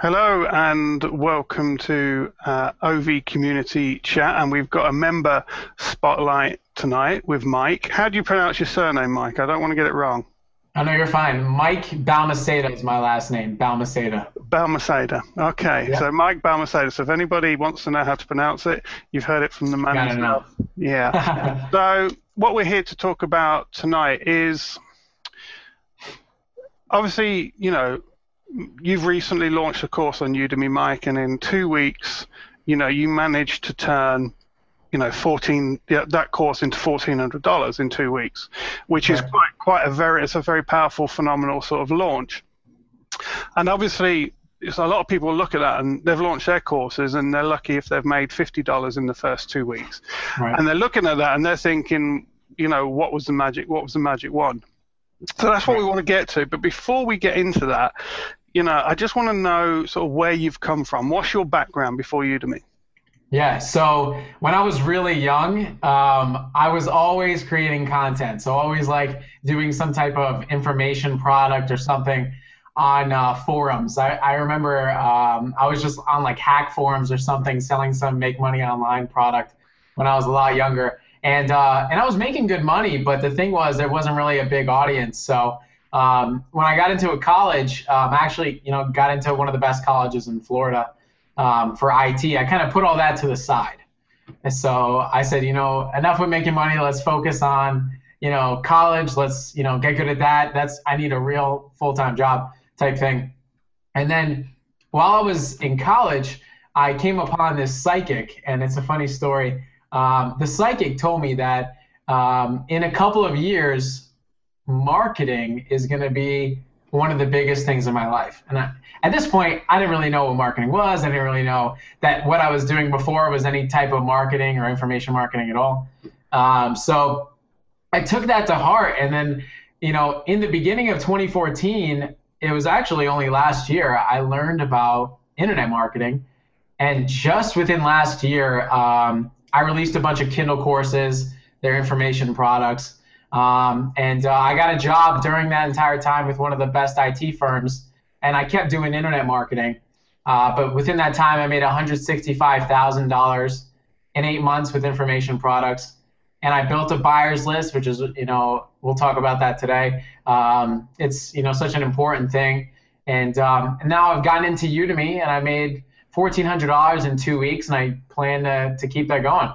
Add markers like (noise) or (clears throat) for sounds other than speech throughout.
Hello and welcome to uh, OV Community Chat, and we've got a member spotlight tonight with Mike. How do you pronounce your surname, Mike? I don't want to get it wrong. I know you're fine. Mike Balmaceda is my last name. Balmaceda. Balmaceda. Okay, so Mike Balmaceda. So if anybody wants to know how to pronounce it, you've heard it from the man. Yeah. (laughs) so what we're here to talk about tonight is obviously, you know, you've recently launched a course on Udemy, Mike, and in two weeks, you know, you managed to turn, you know, fourteen that course into fourteen hundred dollars in two weeks, which is quite quite a very it's a very powerful, phenomenal sort of launch. And obviously, a lot of people look at that and they've launched their courses and they're lucky if they've made fifty dollars in the first two weeks, Right. and they're looking at that and they're thinking, you know, what was the magic? What was the magic wand? So that's what we want to get to. But before we get into that, you know, I just want to know sort of where you've come from. What's your background before Udemy? Yeah. So when I was really young, um, I was always creating content. So always like doing some type of information product or something on uh, forums. I, I remember um, I was just on like hack forums or something, selling some make money online product when I was a lot younger. And uh, and I was making good money, but the thing was there wasn't really a big audience. So um, when I got into a college, um, I actually you know got into one of the best colleges in Florida um, for IT. I kind of put all that to the side. And so I said, you know, enough with making money. Let's focus on, you know, college. Let's, you know, get good at that. That's I need a real full-time job type thing. And then while I was in college, I came upon this psychic, and it's a funny story. Um, the psychic told me that um, in a couple of years, marketing is going to be one of the biggest things in my life. And I, at this point, I didn't really know what marketing was. I didn't really know that what I was doing before was any type of marketing or information marketing at all. Um, so I took that to heart. And then, you know, in the beginning of 2014, it was actually only last year I learned about internet marketing. And just within last year, um, I released a bunch of Kindle courses, their information products. Um, and uh, I got a job during that entire time with one of the best IT firms, and I kept doing internet marketing. Uh, but within that time, I made $165,000 in eight months with information products. And I built a buyer's list, which is, you know, we'll talk about that today. Um, it's, you know, such an important thing. And, um, and now I've gotten into Udemy and I made $1,400 in two weeks, and I plan to, to keep that going.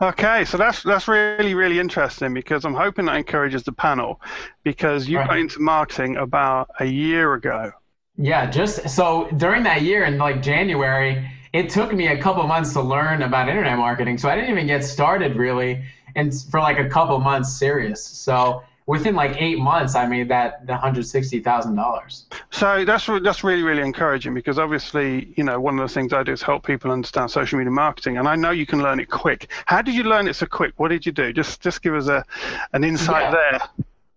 Okay, so that's that's really really interesting because I'm hoping that encourages the panel because you got into marketing about a year ago. Yeah, just so during that year in like January, it took me a couple months to learn about internet marketing. So I didn't even get started really and for like a couple months serious. So within like eight months, I made that the hundred sixty thousand dollars. So that's re- that's really really encouraging because obviously you know one of the things I do is help people understand social media marketing, and I know you can learn it quick. How did you learn it so quick? What did you do? Just just give us a an insight Yeah. there.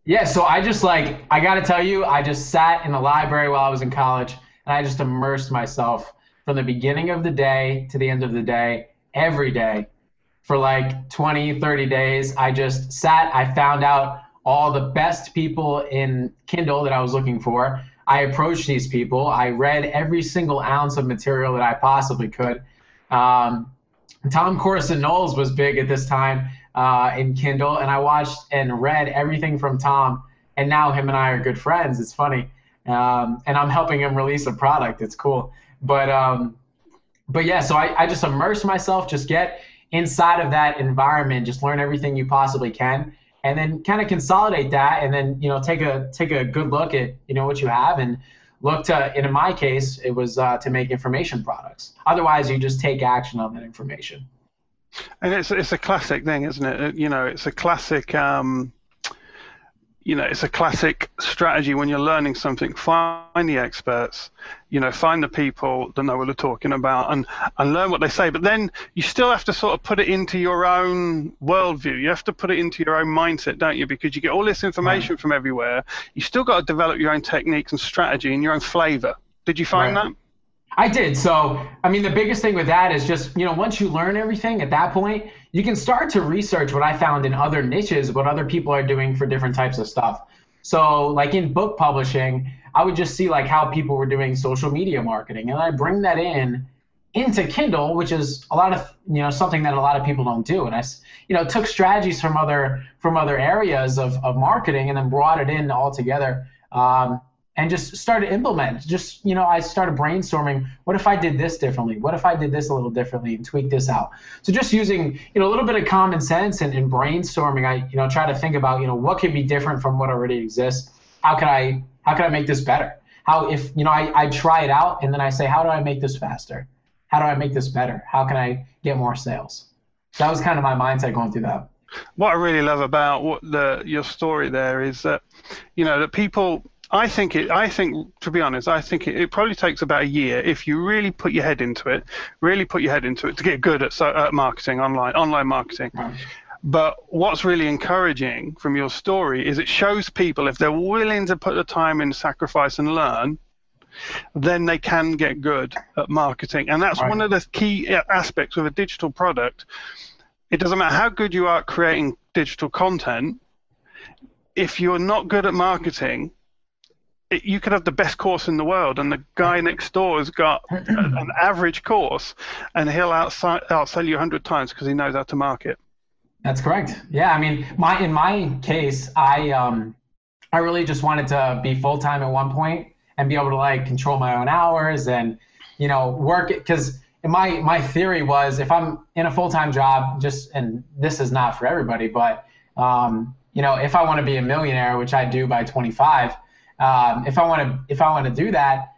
Yeah, so I just like I got to tell you, I just sat in the library while I was in college and I just immersed myself from the beginning of the day to the end of the day every day for like 20, 30 days. I just sat, I found out all the best people in Kindle that I was looking for. I approached these people. I read every single ounce of material that I possibly could. Um, Tom Corson Knowles was big at this time uh, in Kindle, and I watched and read everything from Tom. And now him and I are good friends. It's funny, um, and I'm helping him release a product. It's cool, but um, but yeah. So I, I just immerse myself, just get inside of that environment, just learn everything you possibly can, and then kind of consolidate that, and then you know take a take a good look at you know what you have and look to. In my case, it was uh, to make information products. Otherwise, you just take action on that information. And it's it's a classic thing, isn't it? You know, it's a classic. Um, you know, it's a classic strategy when you're learning something. Find the experts. You know, find the people that know what they're talking about, and and learn what they say. But then you still have to sort of put it into your own worldview. You have to put it into your own mindset, don't you? Because you get all this information from everywhere. You still got to develop your own techniques and strategy and your own flavor. Did you find Right. that? I did. So, I mean, the biggest thing with that is just, you know, once you learn everything at that point, you can start to research what I found in other niches, what other people are doing for different types of stuff. So, like in book publishing, I would just see like how people were doing social media marketing, and I bring that in into Kindle, which is a lot of you know something that a lot of people don't do. And I you know took strategies from other from other areas of, of marketing and then brought it in all together. Um, and just started to implement. Just you know, I started brainstorming. What if I did this differently? What if I did this a little differently and tweak this out? So just using you know a little bit of common sense and, and brainstorming, I you know try to think about you know what could be different from what already exists. How can I how can I make this better? How if you know I, I try it out and then I say how do I make this faster? How do I make this better? How can I get more sales? That was kind of my mindset going through that. What I really love about what the your story there is that you know that people I think it. I think, to be honest, I think it, it, probably takes about a year if you really put your head into it, really put your head into it to get good at, at marketing online, online marketing. But what's really encouraging from your story is it shows people if they're willing to put the time in, sacrifice, and learn, then they can get good at marketing. And that's right. one of the key aspects of a digital product. It doesn't matter how good you are at creating digital content. If you're not good at marketing, it, you could have the best course in the world, and the guy next door has got (clears throat) an average course, and he'll outside, outsell you a hundred times because he knows how to market. That's correct. Yeah, I mean, my in my case, I um, I really just wanted to be full time at one point and be able to like control my own hours and you know work because my my theory was if I'm in a full time job, just and this is not for everybody, but um, you know, if I want to be a millionaire, which I do by 25 um, if I want to if I want to do that,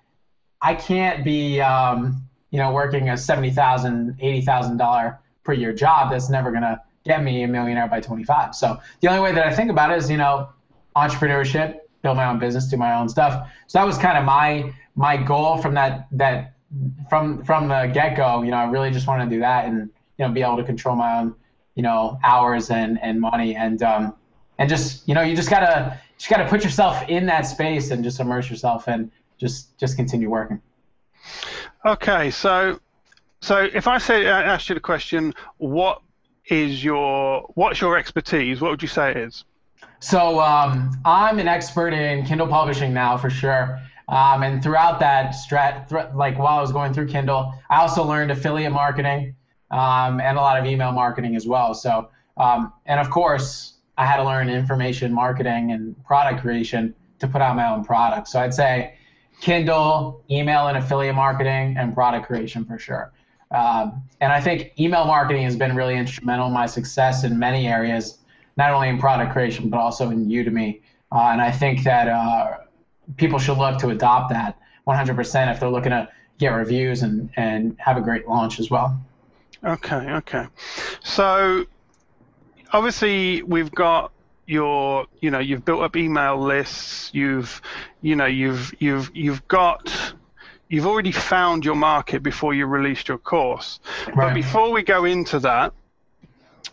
I can't be um, you know working a seventy thousand, eighty thousand dollar per year job that's never gonna get me a millionaire by 25. So the only way that I think about it is you know entrepreneurship, build my own business, do my own stuff. So that was kind of my my goal from that that from from the get go. You know, I really just want to do that and you know be able to control my own you know hours and and money and um and just you know you just gotta just got to put yourself in that space and just immerse yourself and just just continue working. Okay, so so if I say I asked you the question, what is your what's your expertise? What would you say it is? So um, I'm an expert in Kindle publishing now for sure. Um, and throughout that strat, th- like while I was going through Kindle, I also learned affiliate marketing um, and a lot of email marketing as well. So um, and of course, I had to learn information marketing and product creation to put out my own product. So I'd say Kindle, email and affiliate marketing, and product creation for sure. Um, and I think email marketing has been really instrumental in my success in many areas, not only in product creation, but also in Udemy. Uh, and I think that uh, people should look to adopt that 100% if they're looking to get reviews and, and have a great launch as well. Okay, okay. So obviously we've got your you know you've built up email lists you've you know you've you've you've got you've already found your market before you released your course. Right. but before we go into that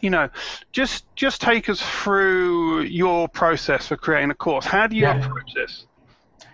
you know just just take us through your process for creating a course. How do you yeah. approach this?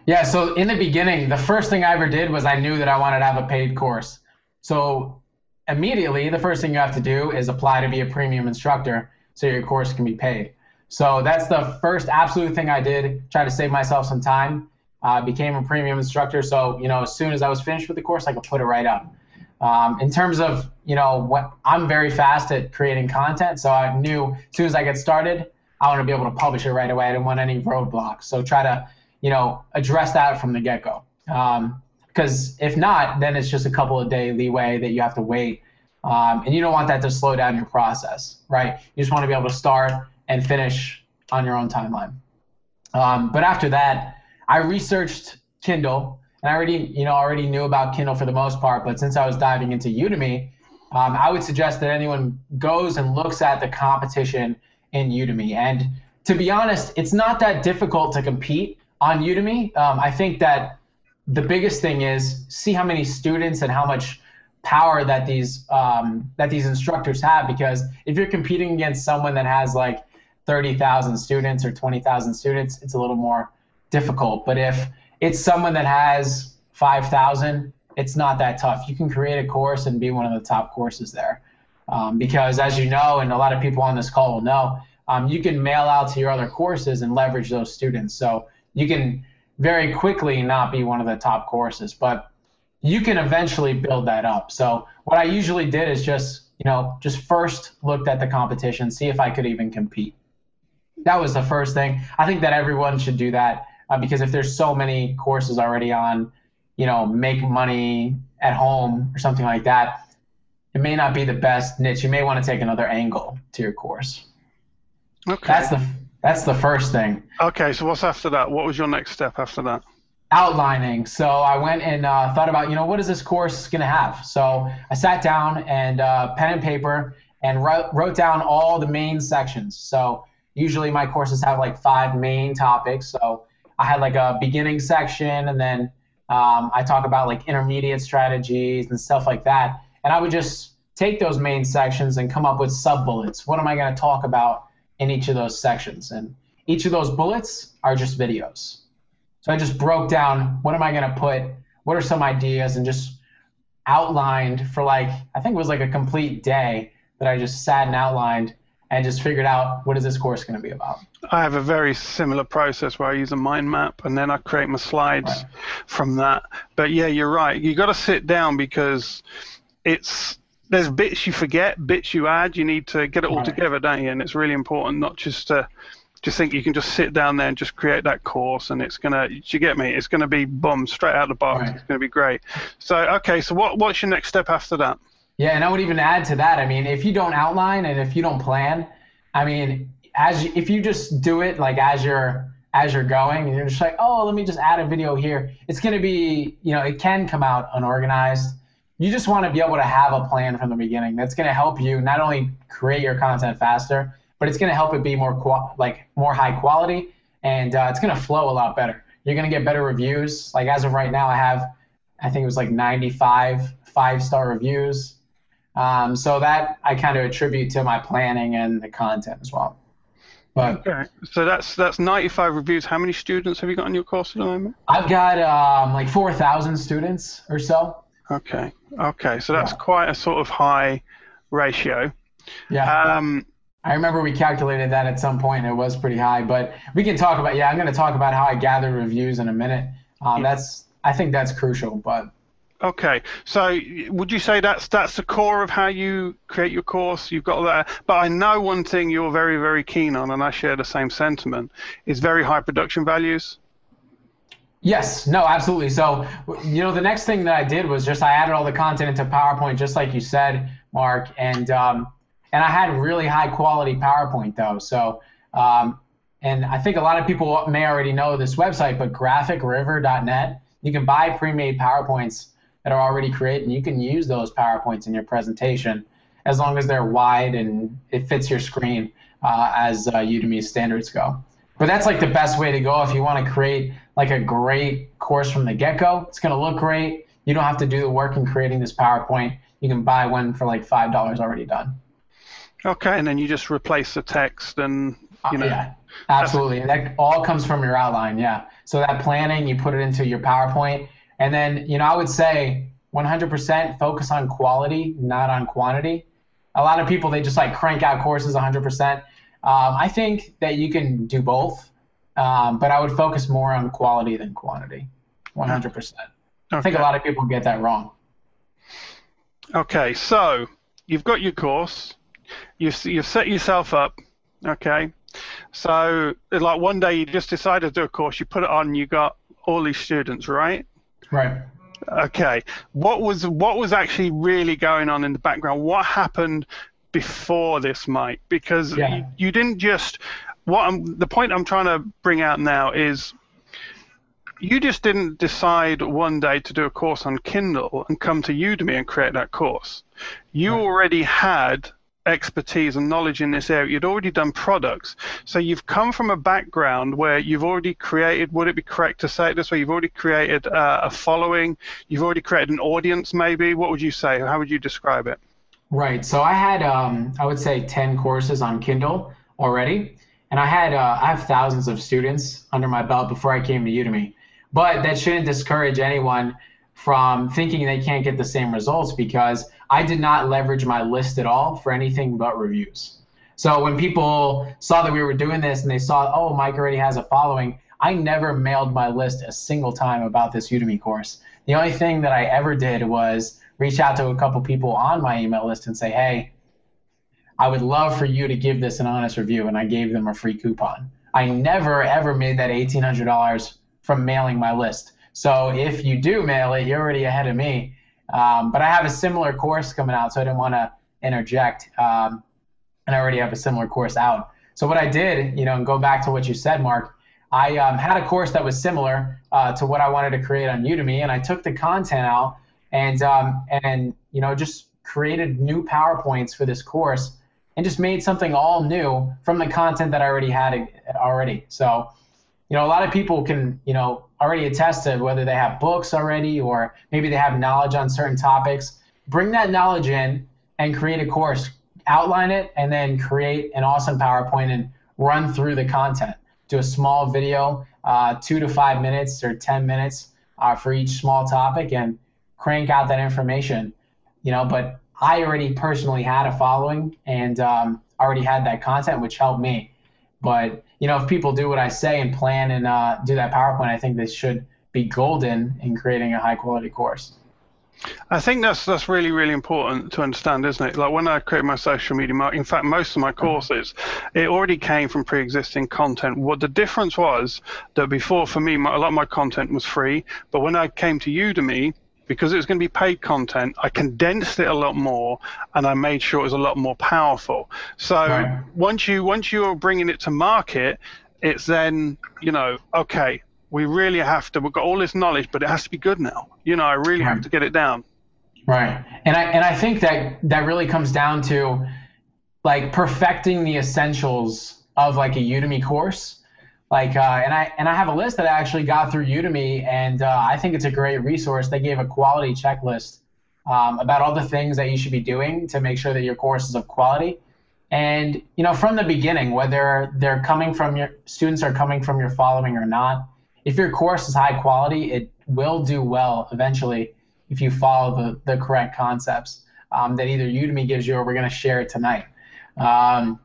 Yeah so in the beginning the first thing i ever did was i knew that i wanted to have a paid course. So immediately the first thing you have to do is apply to be a premium instructor so your course can be paid. So that's the first absolute thing I did. Try to save myself some time. Uh, became a premium instructor. So you know, as soon as I was finished with the course, I could put it right up. Um, in terms of you know what I'm very fast at creating content, so I knew as soon as I get started, I want to be able to publish it right away. I didn't want any roadblocks. So try to you know address that from the get-go. Because um, if not, then it's just a couple of day leeway that you have to wait um, and you don't want that to slow down your process, right? You just want to be able to start and finish on your own timeline. Um, but after that, I researched Kindle, and I already, you know, already knew about Kindle for the most part. But since I was diving into Udemy, um, I would suggest that anyone goes and looks at the competition in Udemy. And to be honest, it's not that difficult to compete on Udemy. Um, I think that the biggest thing is see how many students and how much power that these um, that these instructors have because if you're competing against someone that has like 30,000 students or 20,000 students, it's a little more difficult. But if it's someone that has 5,000, it's not that tough. You can create a course and be one of the top courses there. Um, because as you know, and a lot of people on this call will know, um, you can mail out to your other courses and leverage those students. So you can very quickly not be one of the top courses, but you can eventually build that up. So what I usually did is just, you know, just first looked at the competition, see if I could even compete. That was the first thing. I think that everyone should do that uh, because if there's so many courses already on, you know, make money at home or something like that, it may not be the best niche. You may want to take another angle to your course. Okay. That's the that's the first thing. Okay, so what's after that? What was your next step after that? Outlining. So I went and uh, thought about, you know, what is this course going to have? So I sat down and uh, pen and paper and wrote, wrote down all the main sections. So usually my courses have like five main topics. So I had like a beginning section and then um, I talk about like intermediate strategies and stuff like that. And I would just take those main sections and come up with sub bullets. What am I going to talk about in each of those sections. And each of those bullets are just videos. So I just broke down what am I going to put, what are some ideas, and just outlined for like, I think it was like a complete day that I just sat and outlined and just figured out what is this course going to be about. I have a very similar process where I use a mind map and then I create my slides right. from that. But yeah, you're right. You got to sit down because it's there's bits you forget, bits you add. You need to get it all right. together, don't you? And it's really important not just to just think you can just sit down there and just create that course, and it's gonna. You get me? It's gonna be boom straight out of the box. Right. It's gonna be great. So okay, so what what's your next step after that? Yeah, and I would even add to that. I mean, if you don't outline and if you don't plan, I mean, as you, if you just do it like as you're as you're going and you're just like, oh, let me just add a video here, it's gonna be, you know, it can come out unorganized you just want to be able to have a plan from the beginning that's going to help you not only create your content faster but it's going to help it be more qual- like more high quality and uh, it's going to flow a lot better you're going to get better reviews like as of right now i have i think it was like 95 five star reviews um, so that i kind of attribute to my planning and the content as well but okay. So that's that's 95 reviews. How many students have you got on your course at the moment? I've got um, like 4,000 students or so. Okay. Okay. So that's yeah. quite a sort of high ratio. Yeah. Um, I remember we calculated that at some point. It was pretty high, but we can talk about. Yeah, I'm going to talk about how I gather reviews in a minute. Um. That's I think that's crucial, but. Okay, so would you say that's that's the core of how you create your course? You've got that, but I know one thing you're very very keen on, and I share the same sentiment, is very high production values. Yes, no, absolutely. So, you know, the next thing that I did was just I added all the content into PowerPoint, just like you said, Mark, and um, and I had really high quality PowerPoint though. So, um, and I think a lot of people may already know this website, but GraphicRiver.net, you can buy pre-made PowerPoints that are already created, and you can use those PowerPoints in your presentation as long as they're wide and it fits your screen uh, as uh, Udemy standards go. But that's like the best way to go if you want to create like a great course from the get-go. It's going to look great. You don't have to do the work in creating this PowerPoint. You can buy one for like five dollars already done. Okay, and then you just replace the text and you know. Uh, yeah, absolutely. That all comes from your outline. Yeah. So that planning, you put it into your PowerPoint, and then you know I would say 100% focus on quality, not on quantity. A lot of people they just like crank out courses 100%. Um, I think that you can do both, um, but I would focus more on quality than quantity, 100%. Okay. I think a lot of people get that wrong. Okay, so you've got your course, you've, you've set yourself up, okay? So, like one day you just decided to do a course, you put it on, you got all these students, right? Right. Okay. What was what was actually really going on in the background? What happened before this, Mike, because yeah. you, you, didn't just. What I'm, the point I'm trying to bring out now is you just didn't decide one day to do a course on Kindle and come to Udemy and create that course. You right. already had expertise and knowledge in this area. You'd already done products. So you've come from a background where you've already created, would it be correct to say it this way? You've already created uh, a following, you've already created an audience, maybe. What would you say? How would you describe it? Right. So I had, um, I would say, 10 courses on Kindle already. And I had, uh, I have thousands of students under my belt before I came to Udemy. But that shouldn't discourage anyone from thinking they can't get the same results because I did not leverage my list at all for anything but reviews. So when people saw that we were doing this and they saw, oh, Mike already has a following, I never mailed my list a single time about this Udemy course. The only thing that I ever did was reach out to a couple people on my email list and say, hey, I would love for you to give this an honest review, and I gave them a free coupon. I never ever made that $1,800 from mailing my list. So if you do mail it, you're already ahead of me. Um, but I have a similar course coming out, so I didn't want to interject. Um, and I already have a similar course out. So what I did, you know, and go back to what you said, Mark, I um, had a course that was similar uh, to what I wanted to create on Udemy, and I took the content out and um, and you know just created new powerpoints for this course and just made something all new from the content that I already had already. So, you know, a lot of people can you know already attest to whether they have books already or maybe they have knowledge on certain topics. Bring that knowledge in and create a course, outline it, and then create an awesome PowerPoint and run through the content do a small video, uh, two to five minutes or 10 minutes uh, for each small topic and crank out that information. You know, but I already personally had a following and um, already had that content, which helped me. But you know, if people do what I say and plan and uh, do that PowerPoint, I think they should be golden in creating a high quality course. I think that's that's really really important to understand, isn't it? Like when I create my social media marketing, in fact, most of my courses, it already came from pre-existing content. What the difference was that before, for me, my, a lot of my content was free, but when I came to Udemy, because it was going to be paid content, I condensed it a lot more, and I made sure it was a lot more powerful. So right. once you once you're bringing it to market, it's then you know okay we really have to. We've got all this knowledge, but it has to be good now. You know, I really right. have to get it down. Right, and I and I think that that really comes down to like perfecting the essentials of like a Udemy course. Like, uh, and I and I have a list that I actually got through Udemy, and uh, I think it's a great resource. They gave a quality checklist um, about all the things that you should be doing to make sure that your course is of quality. And you know, from the beginning, whether they're coming from your students are coming from your following or not, if your course is high quality, it will do well eventually if you follow the, the correct concepts um, that either Udemy gives you or we're going to share it tonight. Um,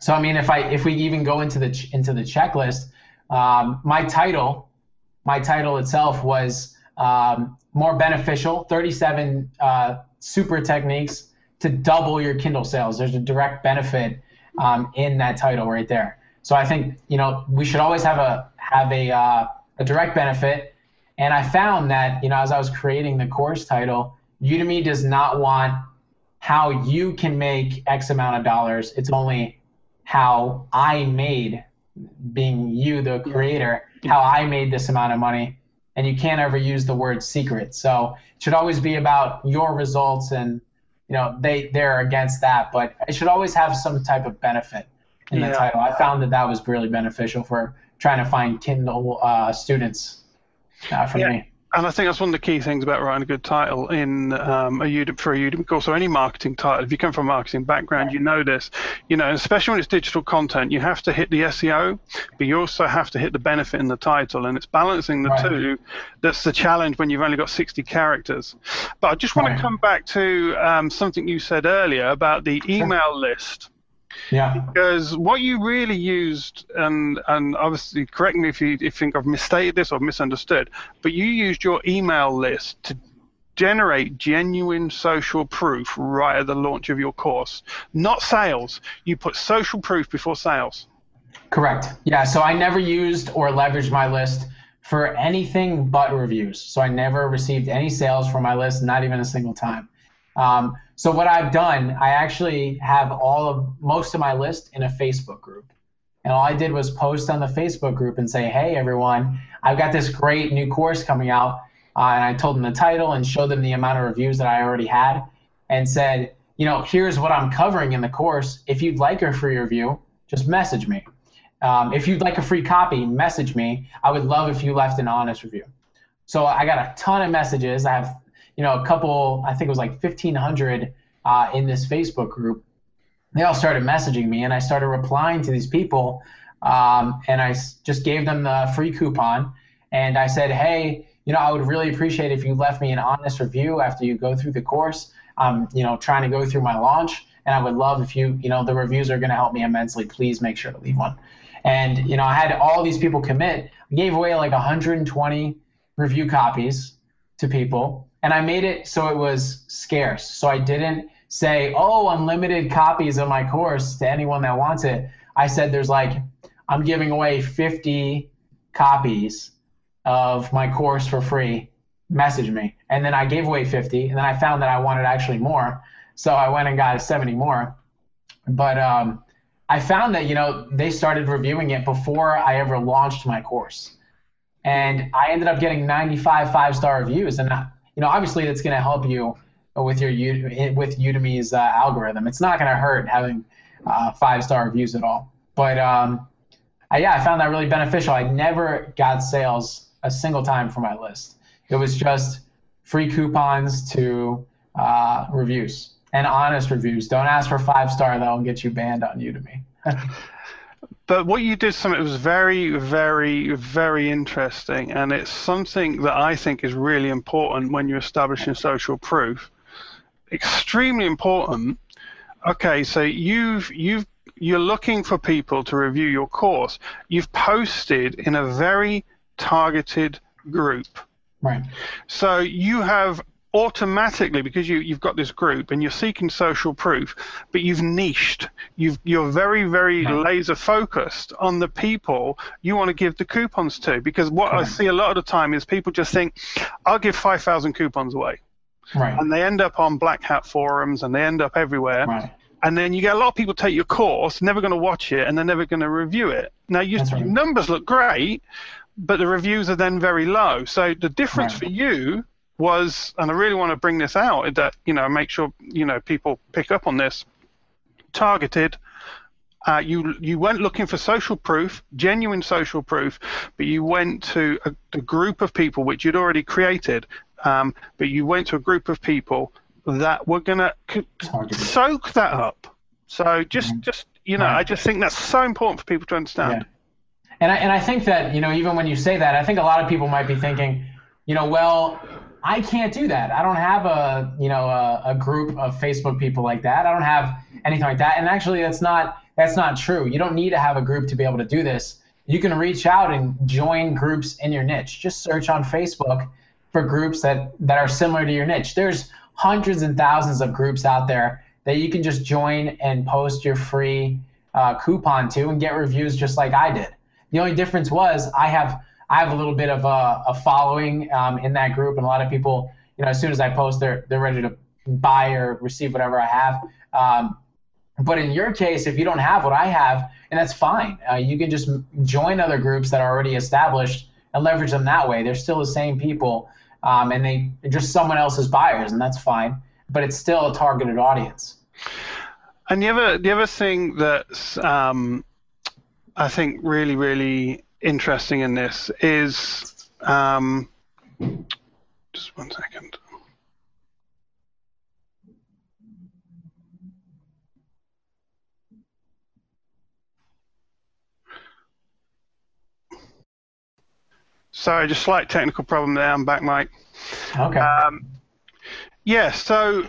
so I mean, if I if we even go into the into the checklist, um, my title, my title itself was um, more beneficial. 37 uh, super techniques to double your Kindle sales. There's a direct benefit um, in that title right there. So I think you know we should always have a have a, uh, a direct benefit. And I found that, you know, as I was creating the course title, Udemy does not want how you can make X amount of dollars. It's only how I made, being you, the creator, how I made this amount of money. And you can't ever use the word secret. So it should always be about your results and you know they they're against that but it should always have some type of benefit in yeah. the title i found that that was really beneficial for trying to find Kindle uh, students uh, for yeah. me. And I think that's one of the key things about writing a good title in um, a Udemy for a Udemy course or any marketing title. If you come from a marketing background, you know this. You know, especially when it's digital content, you have to hit the SEO, but you also have to hit the benefit in the title, and it's balancing the right. two. That's the challenge when you've only got 60 characters. But I just want right. to come back to um, something you said earlier about the email list. Yeah. Because what you really used, and and obviously correct me if you if you think I've misstated this or misunderstood, but you used your email list to generate genuine social proof right at the launch of your course, not sales. You put social proof before sales. Correct. Yeah. So I never used or leveraged my list for anything but reviews. So I never received any sales from my list, not even a single time. Um, so what I've done, I actually have all of most of my list in a Facebook group. And all I did was post on the Facebook group and say, hey, everyone, I've got this great new course coming out. Uh, and I told them the title and showed them the amount of reviews that I already had and said, you know, here's what I'm covering in the course. If you'd like a free review, just message me. Um, if you'd like a free copy, message me. I would love if you left an honest review. So I got a ton of messages. I have you know, a couple, I think it was like 1,500 uh, in this Facebook group. They all started messaging me, and I started replying to these people. Um, and I just gave them the free coupon. And I said, hey, you know, I would really appreciate if you left me an honest review after you go through the course. I'm, you know, trying to go through my launch, and I would love if you, you know, the reviews are going to help me immensely. Please make sure to leave one. And you know, I had all these people commit. I gave away like 120 review copies to people, and I made it so it was scarce. So I didn't say, "Oh, unlimited copies of my course to anyone that wants it." I said, "There's like, I'm giving away 50 copies of my course for free. Message me." And then I gave away 50, and then I found that I wanted actually more, so I went and got 70 more. But um, I found that you know they started reviewing it before I ever launched my course, and I ended up getting 95 five star reviews. And you know, obviously, that's going to help you with your with Udemy's uh, algorithm. It's not going to hurt having uh, five star reviews at all. But um, I, yeah, I found that really beneficial. I never got sales a single time for my list. It was just free coupons to uh, reviews and honest reviews. Don't ask for five star; that'll get you banned on Udemy. (laughs) but what you did, something was very, very, very interesting, and it's something that I think is really important when you're establishing social proof. Extremely important. Okay, so you've you've you're looking for people to review your course. You've posted in a very targeted group. Right. So you have automatically because you, you've got this group and you're seeking social proof but you've niched. You've you're very very laser focused on the people you want to give the coupons to because what i see a lot of the time is people just think i'll give 5000 coupons away. Right. and they end up on black hat forums and they end up everywhere. Right. and then you get a lot of people take your course never going to watch it and they're never going to review it. Now your right. numbers look great but the reviews are then very low. So the difference for you was, and I really want to bring this out, that you know, make sure you know people pick up on this. Targeted. Uh, you you went looking for social proof, genuine social proof, but you went to a, a group of people which you'd already created. Um, but you went to a group of people that were gonna c- soak that up. So just mm-hmm. just you know, right. I just think that's so important for people to understand. Yeah. And I, and I think that, you know, even when you say that, I think a lot of people might be thinking, you know, well, I can't do that. I don't have a you know a, a, group of Facebook people like that. I don't have anything like that. And actually, that's not that's not true. You don't need to have a group to be able to do this. You can reach out and join groups in your niche. Just search on Facebook for groups that that are similar to your niche. There's hundreds and thousands of groups out there that you can just join and post your free uh, coupon to and get reviews just like I did. The only difference was I have I have a little bit of a, a following um, in that group, and a lot of people, you know, as soon as I post, they're they're ready to buy or receive whatever I have. Um, but in your case, if you don't have what I have, and that's fine, uh, you can just join other groups that are already established and leverage them that way. They're still the same people, um, and they just someone else's buyers, and that's fine. But it's still a targeted audience. And the other the other thing that's um, I think really really interesting in this is um, just one second. Sorry, just slight technical problem there. I'm back, Mike. Okay. Um, yeah. So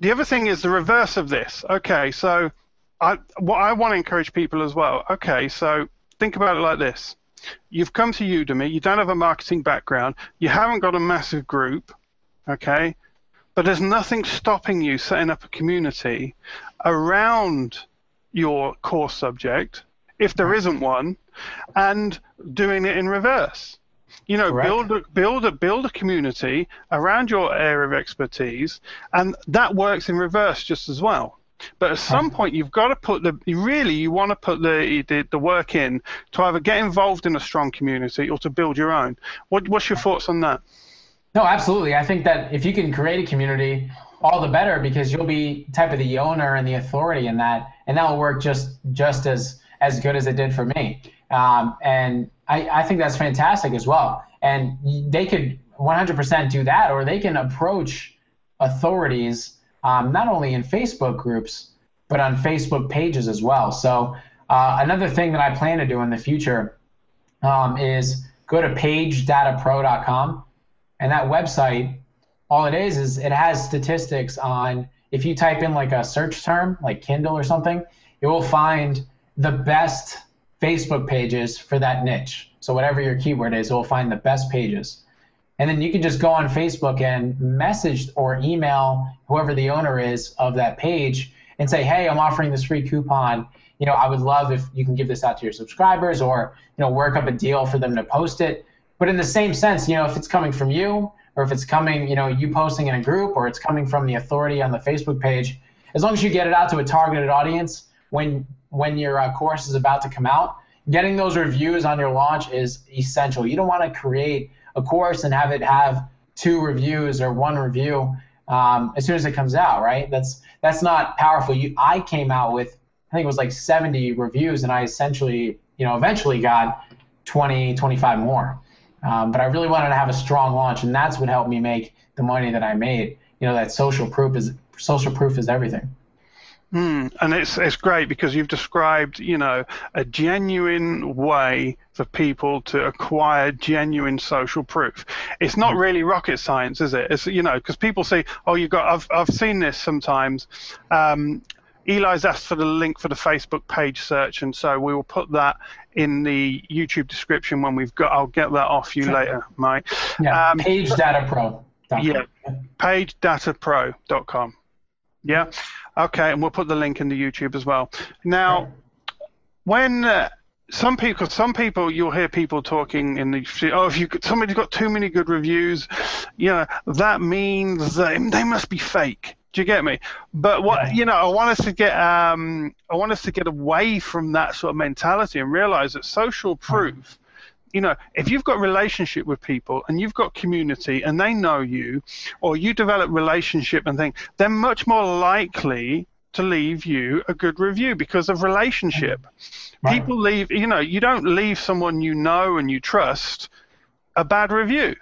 the other thing is the reverse of this. Okay. So I, what I want to encourage people as well. Okay. So think about it like this you've come to Udemy, you don't have a marketing background, you haven't got a massive group, okay? But there's nothing stopping you setting up a community around your core subject, if there isn't one, and doing it in reverse. You know, Correct. build a, build a build a community around your area of expertise, and that works in reverse just as well. But at some point, you've got to put the really you want to put the, the, the work in to either get involved in a strong community or to build your own. What, what's your thoughts on that? No, absolutely. I think that if you can create a community, all the better because you'll be type of the owner and the authority in that, and that will work just just as as good as it did for me. Um, and I, I think that's fantastic as well. And they could 100% do that, or they can approach authorities um, not only in Facebook groups, but on Facebook pages as well. So uh, another thing that I plan to do in the future um, is go to pagedatapro.com, and that website, all it is is it has statistics on if you type in like a search term, like Kindle or something, it will find the best Facebook pages for that niche. So whatever your keyword is, it will find the best pages. And then you can just go on Facebook and message or email whoever the owner is of that page and say, hey, I'm offering this free coupon. You know, I would love if you can give this out to your subscribers or, you know, work up a deal for them to post it. But in the same sense, you know, if it's coming from you or if it's coming, you know, you posting in a group or it's coming from the authority on the Facebook page, as long as you get it out to a targeted audience when when your uh, course is about to come out, getting those reviews on your launch is essential. You don't want to create a course and have it have two reviews or one review um, as soon as it comes out, right? That's that's not powerful. You, I came out with I think it was like 70 reviews, and I essentially, you know, eventually got 20, 25 more. Um, but I really wanted to have a strong launch, and that's what helped me make the money that I made. You know, that social proof is social proof is everything. Mm, and it's it's great because you've described, you know, a genuine way for people to acquire genuine social proof. It's not hmm. really rocket science, is it? It's you know, because people say, oh, you've got. I've I've seen this sometimes. Um, Eli's asked for the link for the Facebook page search, and so we will put that in the YouTube description when we've got. I'll get that off you later, Mike. Yeah, um, Page Data Pro. Yeah, pagedatapro.com. Yeah. Okay, and we'll put the link in the YouTube as well. Now, when uh, some people, some people, you'll hear people talking in the oh, if you somebody's got too many good reviews, you know, that means they, they must be fake. Do you get me? But what you know, I want us to get um, I want us to get away from that sort of mentality and realize that social proof you know, if you've got relationship with people and you've got community and they know you, or you develop relationship and think, they're much more likely to leave you a good review because of relationship. Right. People leave, you know, you don't leave someone you know and you trust a bad review.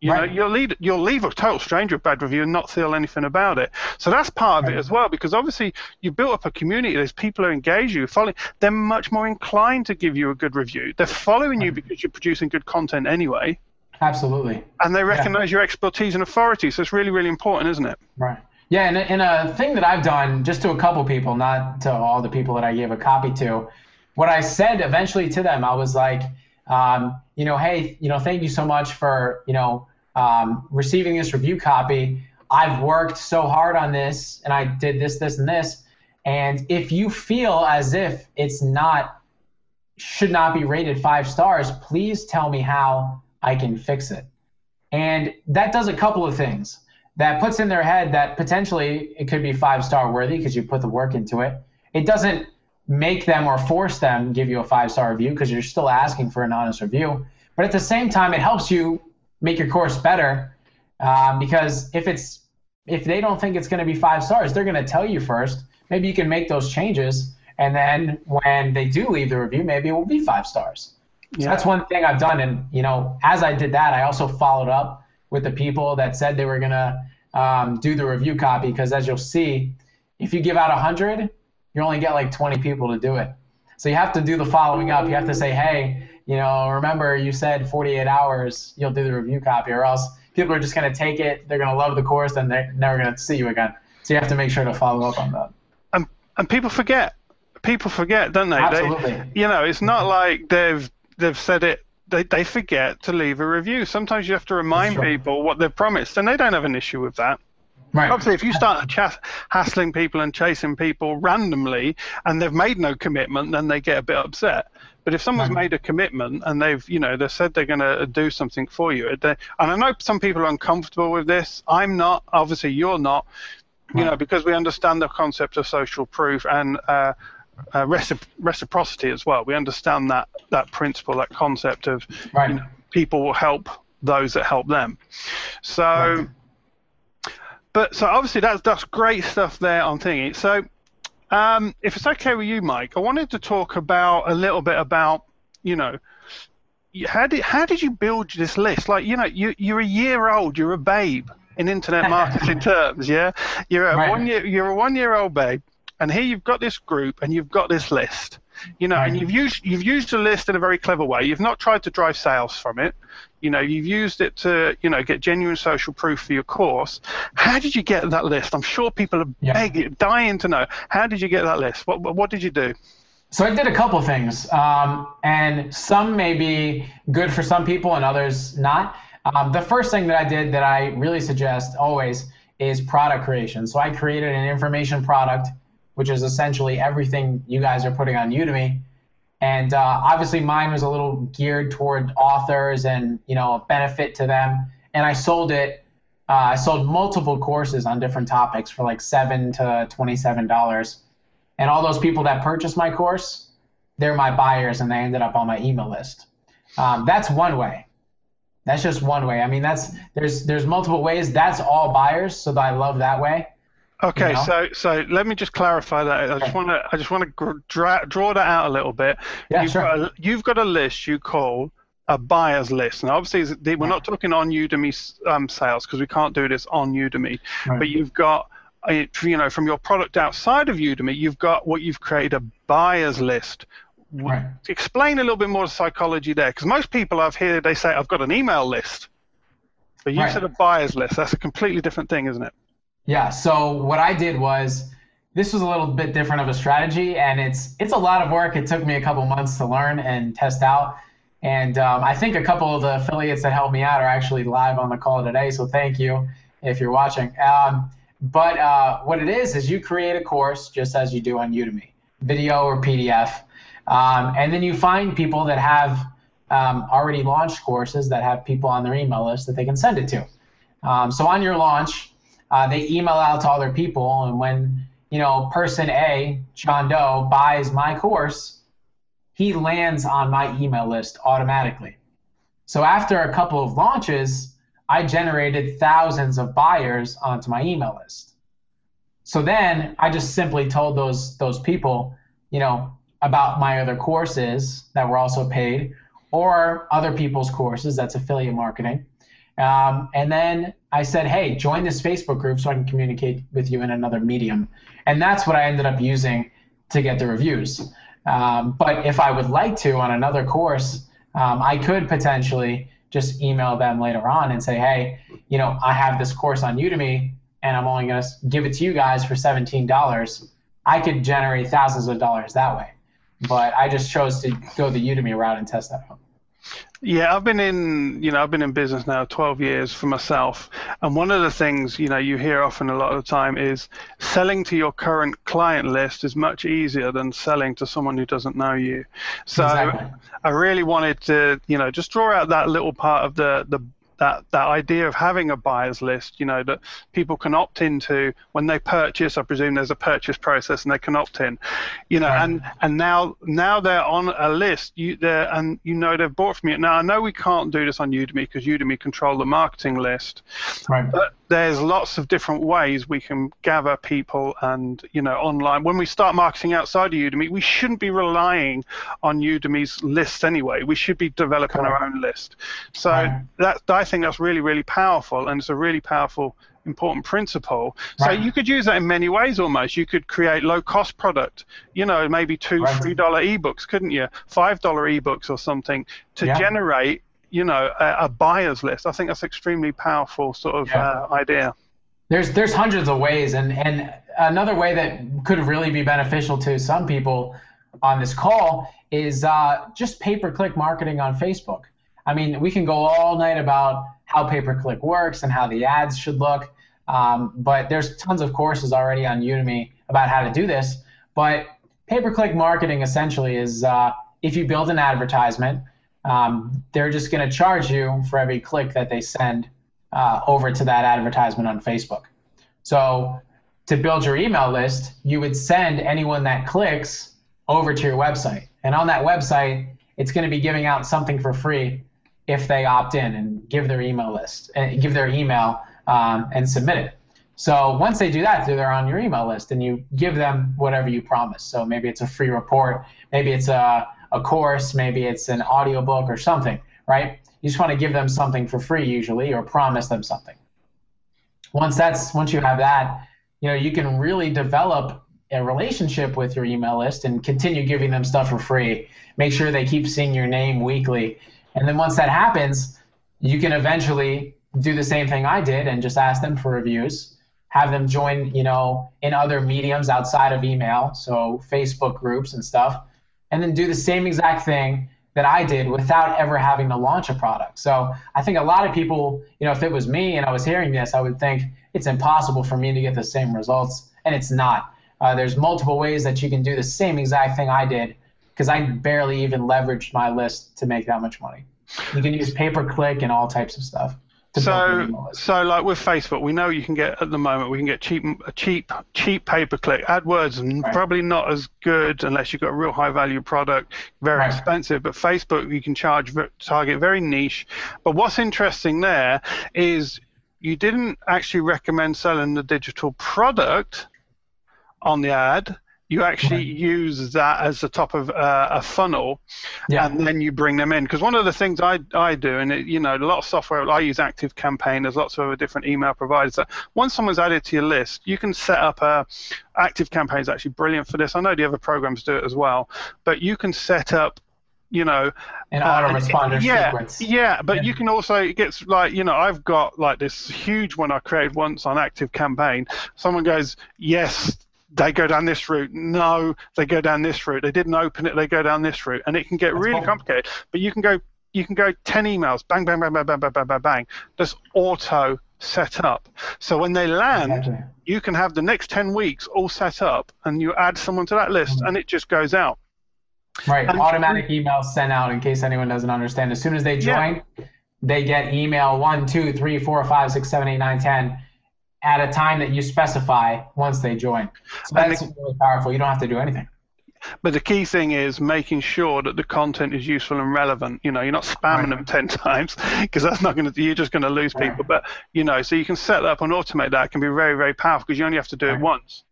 You right. know, you'll leave you'll leave a total stranger a bad review and not feel anything about it. So that's part of right. it as well, because obviously you built up a community. There's people who engage you, following. They're much more inclined to give you a good review. They're following right. you because you're producing good content anyway. Absolutely. And they recognize yeah. your expertise and authority. So it's really, really important, isn't it? Right. Yeah, and, and a thing that I've done, just to a couple people, not to all the people that I gave a copy to, what I said eventually to them, I was like, um, you know, hey, you know, thank you so much for, you know, um, receiving this review copy. I've worked so hard on this and I did this, this, and this. And if you feel as if it's not, should not be rated five stars, please tell me how I can fix it. And that does a couple of things. That puts in their head that potentially it could be five star worthy because you put the work into it. It doesn't make them or force them give you a five star review because you're still asking for an honest review. But at the same time, it helps you make your course better um, because if it's if they don't think it's going to be five stars they're going to tell you first. Maybe you can make those changes and then when they do leave the review maybe it will be five stars. Yeah. so that's one thing i've done and you know as i did that i also followed up with the people that said they were going to um, do the review copy because as you'll see if you give out 100 you only get like 20 people to do it so you have to do the following up you have to say hey you know, remember you said 48 hours, you'll do the review copy, or else people are just going to take it, they're going to love the course, and they're never going to see you again. So you have to make sure to follow up on that. And and people forget. People forget, don't they? Absolutely. They, you know, it's not like they've they've said it. They, they forget to leave a review. Sometimes you have to remind people what they've promised, and they don't have an issue with that. Right. Obviously, if you start hassling people and chasing people randomly, and they've made no commitment, then they get a bit upset. But if someone's made a commitment and they've, you know, they said they're going to do something for you, and I know some people are uncomfortable with this. I'm not. Obviously, you're not. You know, because we understand the concept of social proof and uh, uh, recipro- reciprocity as well. We understand that that principle, that concept of right. you know, people will help those that help them. So, right. But so obviously that's that's great stuff there on thingy. So um, if it's okay with you, Mike, I wanted to talk about a little bit about, you know, how did how did you build this list? Like, you know, you you're a year old, you're a babe in internet (laughs) marketing terms, yeah. You're a right. one year you're a one year old babe, and here you've got this group and you've got this list. You know, and you've used you've used a list in a very clever way. You've not tried to drive sales from it. You know, you've used it to you know get genuine social proof for your course. How did you get that list? I'm sure people are yeah. begging, dying to know. How did you get that list? What what did you do? So I did a couple things, um, and some may be good for some people and others not. Um, the first thing that I did that I really suggest always is product creation. So I created an information product, which is essentially everything you guys are putting on Udemy. And uh, obviously mine was a little geared toward authors and you know a benefit to them. And I sold it. Uh, I sold multiple courses on different topics for like seven to twenty-seven dollars and all those people that purchased my course, they're my buyers and they ended up on my email list. Um, that's one way. That's just one way. I mean, that's there's there's multiple ways. That's all buyers, so I love that way. Okay, you know? so so let me just clarify that. I just want to I just want to draw draw that out a little bit. Yeah, you've sure. Got a, you've got a list you call a buyer's list. And obviously, we're not talking on Udemy um, sales because we can't do this on Udemy. Right. But you've got you know, from your product outside of Udemy, you've got what you've created a buyer's list. Right. Explain a little bit more psychology there, because most people I've heard they say I've got an email list, but you right. said a buyer's list. That's a completely different thing, isn't it? Yeah. So what I did was this was a little bit different of a strategy, and it's it's a lot of work. It took me a couple months to learn and test out. And um, I think a couple of the affiliates that helped me out are actually live on the call today. So thank you if you're watching. Um, but uh, what it is is you create a course just as you do on Udemy, video or PDF, um, and then you find people that have um, already launched courses that have people on their email list that they can send it to. Um, so on your launch, uh, they email out to all their people, and when you know person A, John Doe, buys my course, he lands on my email list automatically. So after a couple of launches, I generated thousands of buyers onto my email list. So then I just simply told those those people, you know, about my other courses that were also paid, or other people's courses. That's affiliate marketing. Um, and then I said, hey, join this Facebook group so I can communicate with you in another medium. And that's what I ended up using to get the reviews. Um, but if I would like to on another course, um, I could potentially just email them later on and say, hey, you know, I have this course on Udemy and I'm only going to give it to you guys for $17. I could generate thousands of dollars that way. But I just chose to go the Udemy route and test that out. Yeah, I've been in, you know, I've been in business now 12 years for myself, and one of the things, you know, you hear often a lot of the time is selling to your current client list is much easier than selling to someone who doesn't know you. So exactly. I really wanted to, you know, just draw out that little part of the the that that idea of having a buyers list, you know, that people can opt into when they purchase. I presume there's a purchase process and they can opt in, you know, right. and and now now they're on a list. You there and you know they've bought from you. Now I know we can't do this on Udemy because Udemy control the marketing list, right. but there's lots of different ways we can gather people and you know online when we start marketing outside of udemy we shouldn't be relying on udemy's list anyway we should be developing our own list so right. that i think that's really really powerful and it's a really powerful important principle right. so you could use that in many ways almost you could create low cost product you know maybe two right. three dollar ebooks couldn't you five dollar ebooks or something to yeah. generate you know a, a, buyer's list. I think that's extremely powerful sort of yeah. uh, idea. There's there's hundreds of ways, and and another way that could really be beneficial to some people on this call is uh, just pay per click marketing on Facebook. I mean, we can go all night about how pay per click works and how the ads should look, um, but there's tons of courses already on Udemy about how to do this. But pay per click marketing essentially is uh, if you build an advertisement um, they're just going to charge you for every click that they send uh, over to that advertisement on Facebook. So to build your email list, you would send anyone that clicks over to your website. And on that website, it's going to be giving out something for free if they opt in and give their email list and uh, give their email um, and submit it. So once they do that, they're on your email list, and you give them whatever you promise. So maybe it's a free report, maybe it's a a course, maybe it's an audiobook or something, right? You just want to give them something for free usually or promise them something. Once that's once you have that, you know, you can really develop a relationship with your email list and continue giving them stuff for free. Make sure they keep seeing your name weekly. And then once that happens, you can eventually do the same thing I did and just ask them for reviews. Have them join, you know, in other mediums outside of email, so Facebook groups and stuff, and then do the same exact thing that I did without ever having to launch a product. So I think a lot of people, you know, if it was me and I was hearing this, I would think it's impossible for me to get the same results, and it's not. Uh, there's multiple ways that you can do the same exact thing I did because I barely even leveraged my list to make that much money. You can use pay per click and all types of stuff. So, so like with Facebook, we know you can get at the moment we can get cheap, a cheap, cheap pay per click. AdWords right. probably not as good unless you've got a real high value product, very right. expensive. But Facebook, you can charge target very niche. But what's interesting there is you didn't actually recommend selling the digital product on the ad you actually use that as the top of uh, a funnel, yeah. and then you bring them in. Because one of the things I, I do, and it, you know, a lot of software I use Active Campaign. There's lots of other different email providers. That once someone's added to your list, you can set up a Active Campaign is actually brilliant for this. I know the other programs do it as well, but you can set up you know an autoresponder uh, yeah, sequence. Yeah, but yeah. you can also it gets like you know I've got like this huge one I created once on Active Campaign. Someone goes, yes, they go down this route. No, they go down this route. They didn't open it. They go down this route, and it can get That's really complicated. But you can go, you can go ten emails, bang, bang, bang, bang, bang, bang, bang, bang, bang. That's auto set up. So when they land, exactly. you can have the next ten weeks all set up, and you add someone to that list, mm-hmm. and it just goes out. Right, and automatic emails sent out in case anyone doesn't understand. As soon as they join, yeah. they get email one, two, three, four, five, six, seven, eight, nine, ten at a time that you specify once they join. So that's the, really powerful. You don't have to do anything. But the key thing is making sure that the content is useful and relevant. You know, you're not spamming right. them ten (laughs) times because that's not going to. You're just going to lose right. people. But you know, so you can set that up and automate that. It can be very, very powerful because you only have to do right. it once.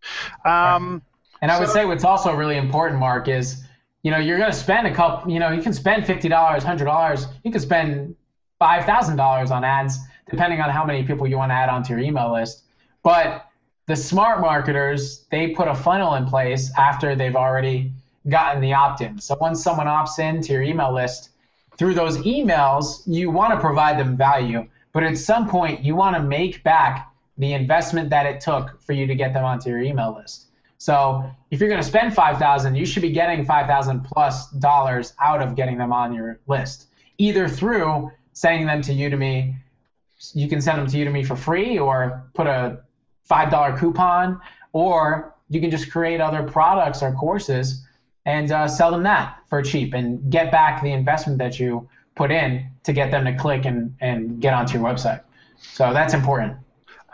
Um, and I would say what's also really important, Mark, is you know you're going to spend a couple. You know, you can spend fifty dollars, hundred dollars. You can spend five thousand dollars on ads depending on how many people you want to add onto your email list. But the smart marketers, they put a funnel in place after they've already gotten the opt in. So once someone opts in to your email list, through those emails, you want to provide them value. But at some point, you want to make back the investment that it took for you to get them onto your email list. So if you're going to spend 5000 you should be getting 5000 plus dollars out of getting them on your list, either through sending them to Udemy you can send them to Udemy for free or put a $5 coupon, or you can just create other products or courses and uh, sell them that for cheap and get back the investment that you put in to get them to click and, and get onto your website. So that's important.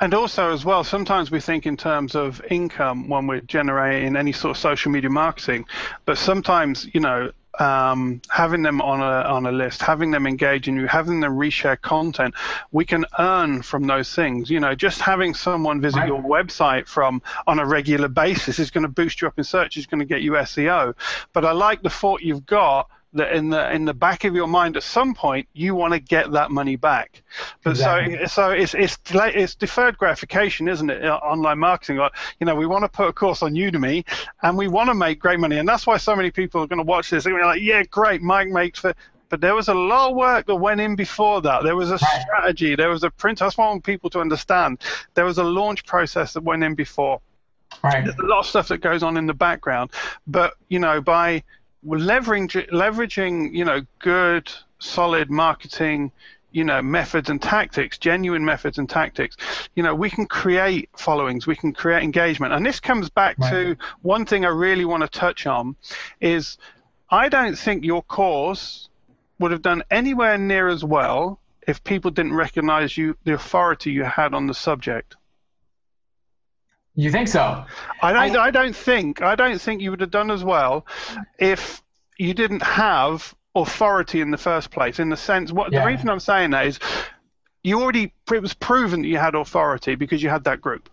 And also, as well, sometimes we think in terms of income when we're generating any sort of social media marketing, but sometimes, you know, um, having them on a on a list, having them engage in you, having them reshare content, we can earn from those things. You know, just having someone visit right. your website from on a regular basis is going to boost you up in search. Is going to get you SEO. But I like the thought you've got that in the in the back of your mind at some point you want to get that money back. But exactly. so so it's it's it's deferred gratification, isn't it? Uh, online marketing, like you know, we want to put a course on Udemy and we want to make great money, and that's why so many people are going to watch this. They're going to be like, yeah, great, Mike makes for. But there was a lot of work that went in before that. There was a strategy. There was a print. That's what I want people to understand. There was a launch process that went in before. Right. There's a lot of stuff that goes on in the background. But you know, by leveraging leveraging you know good solid marketing you know methods and tactics genuine methods and tactics you know we can create followings we can create engagement and this comes back right. to one thing i really want to touch on is i don't think your course would have done anywhere near as well if people didn't recognize you the authority you had on the subject you think so? I don't. I, I, don't think. I don't think you would have done as well if you didn't have authority in the first place. In the sense, what yeah. the reason I'm saying that is, you already it was proven that you had authority because you had that group.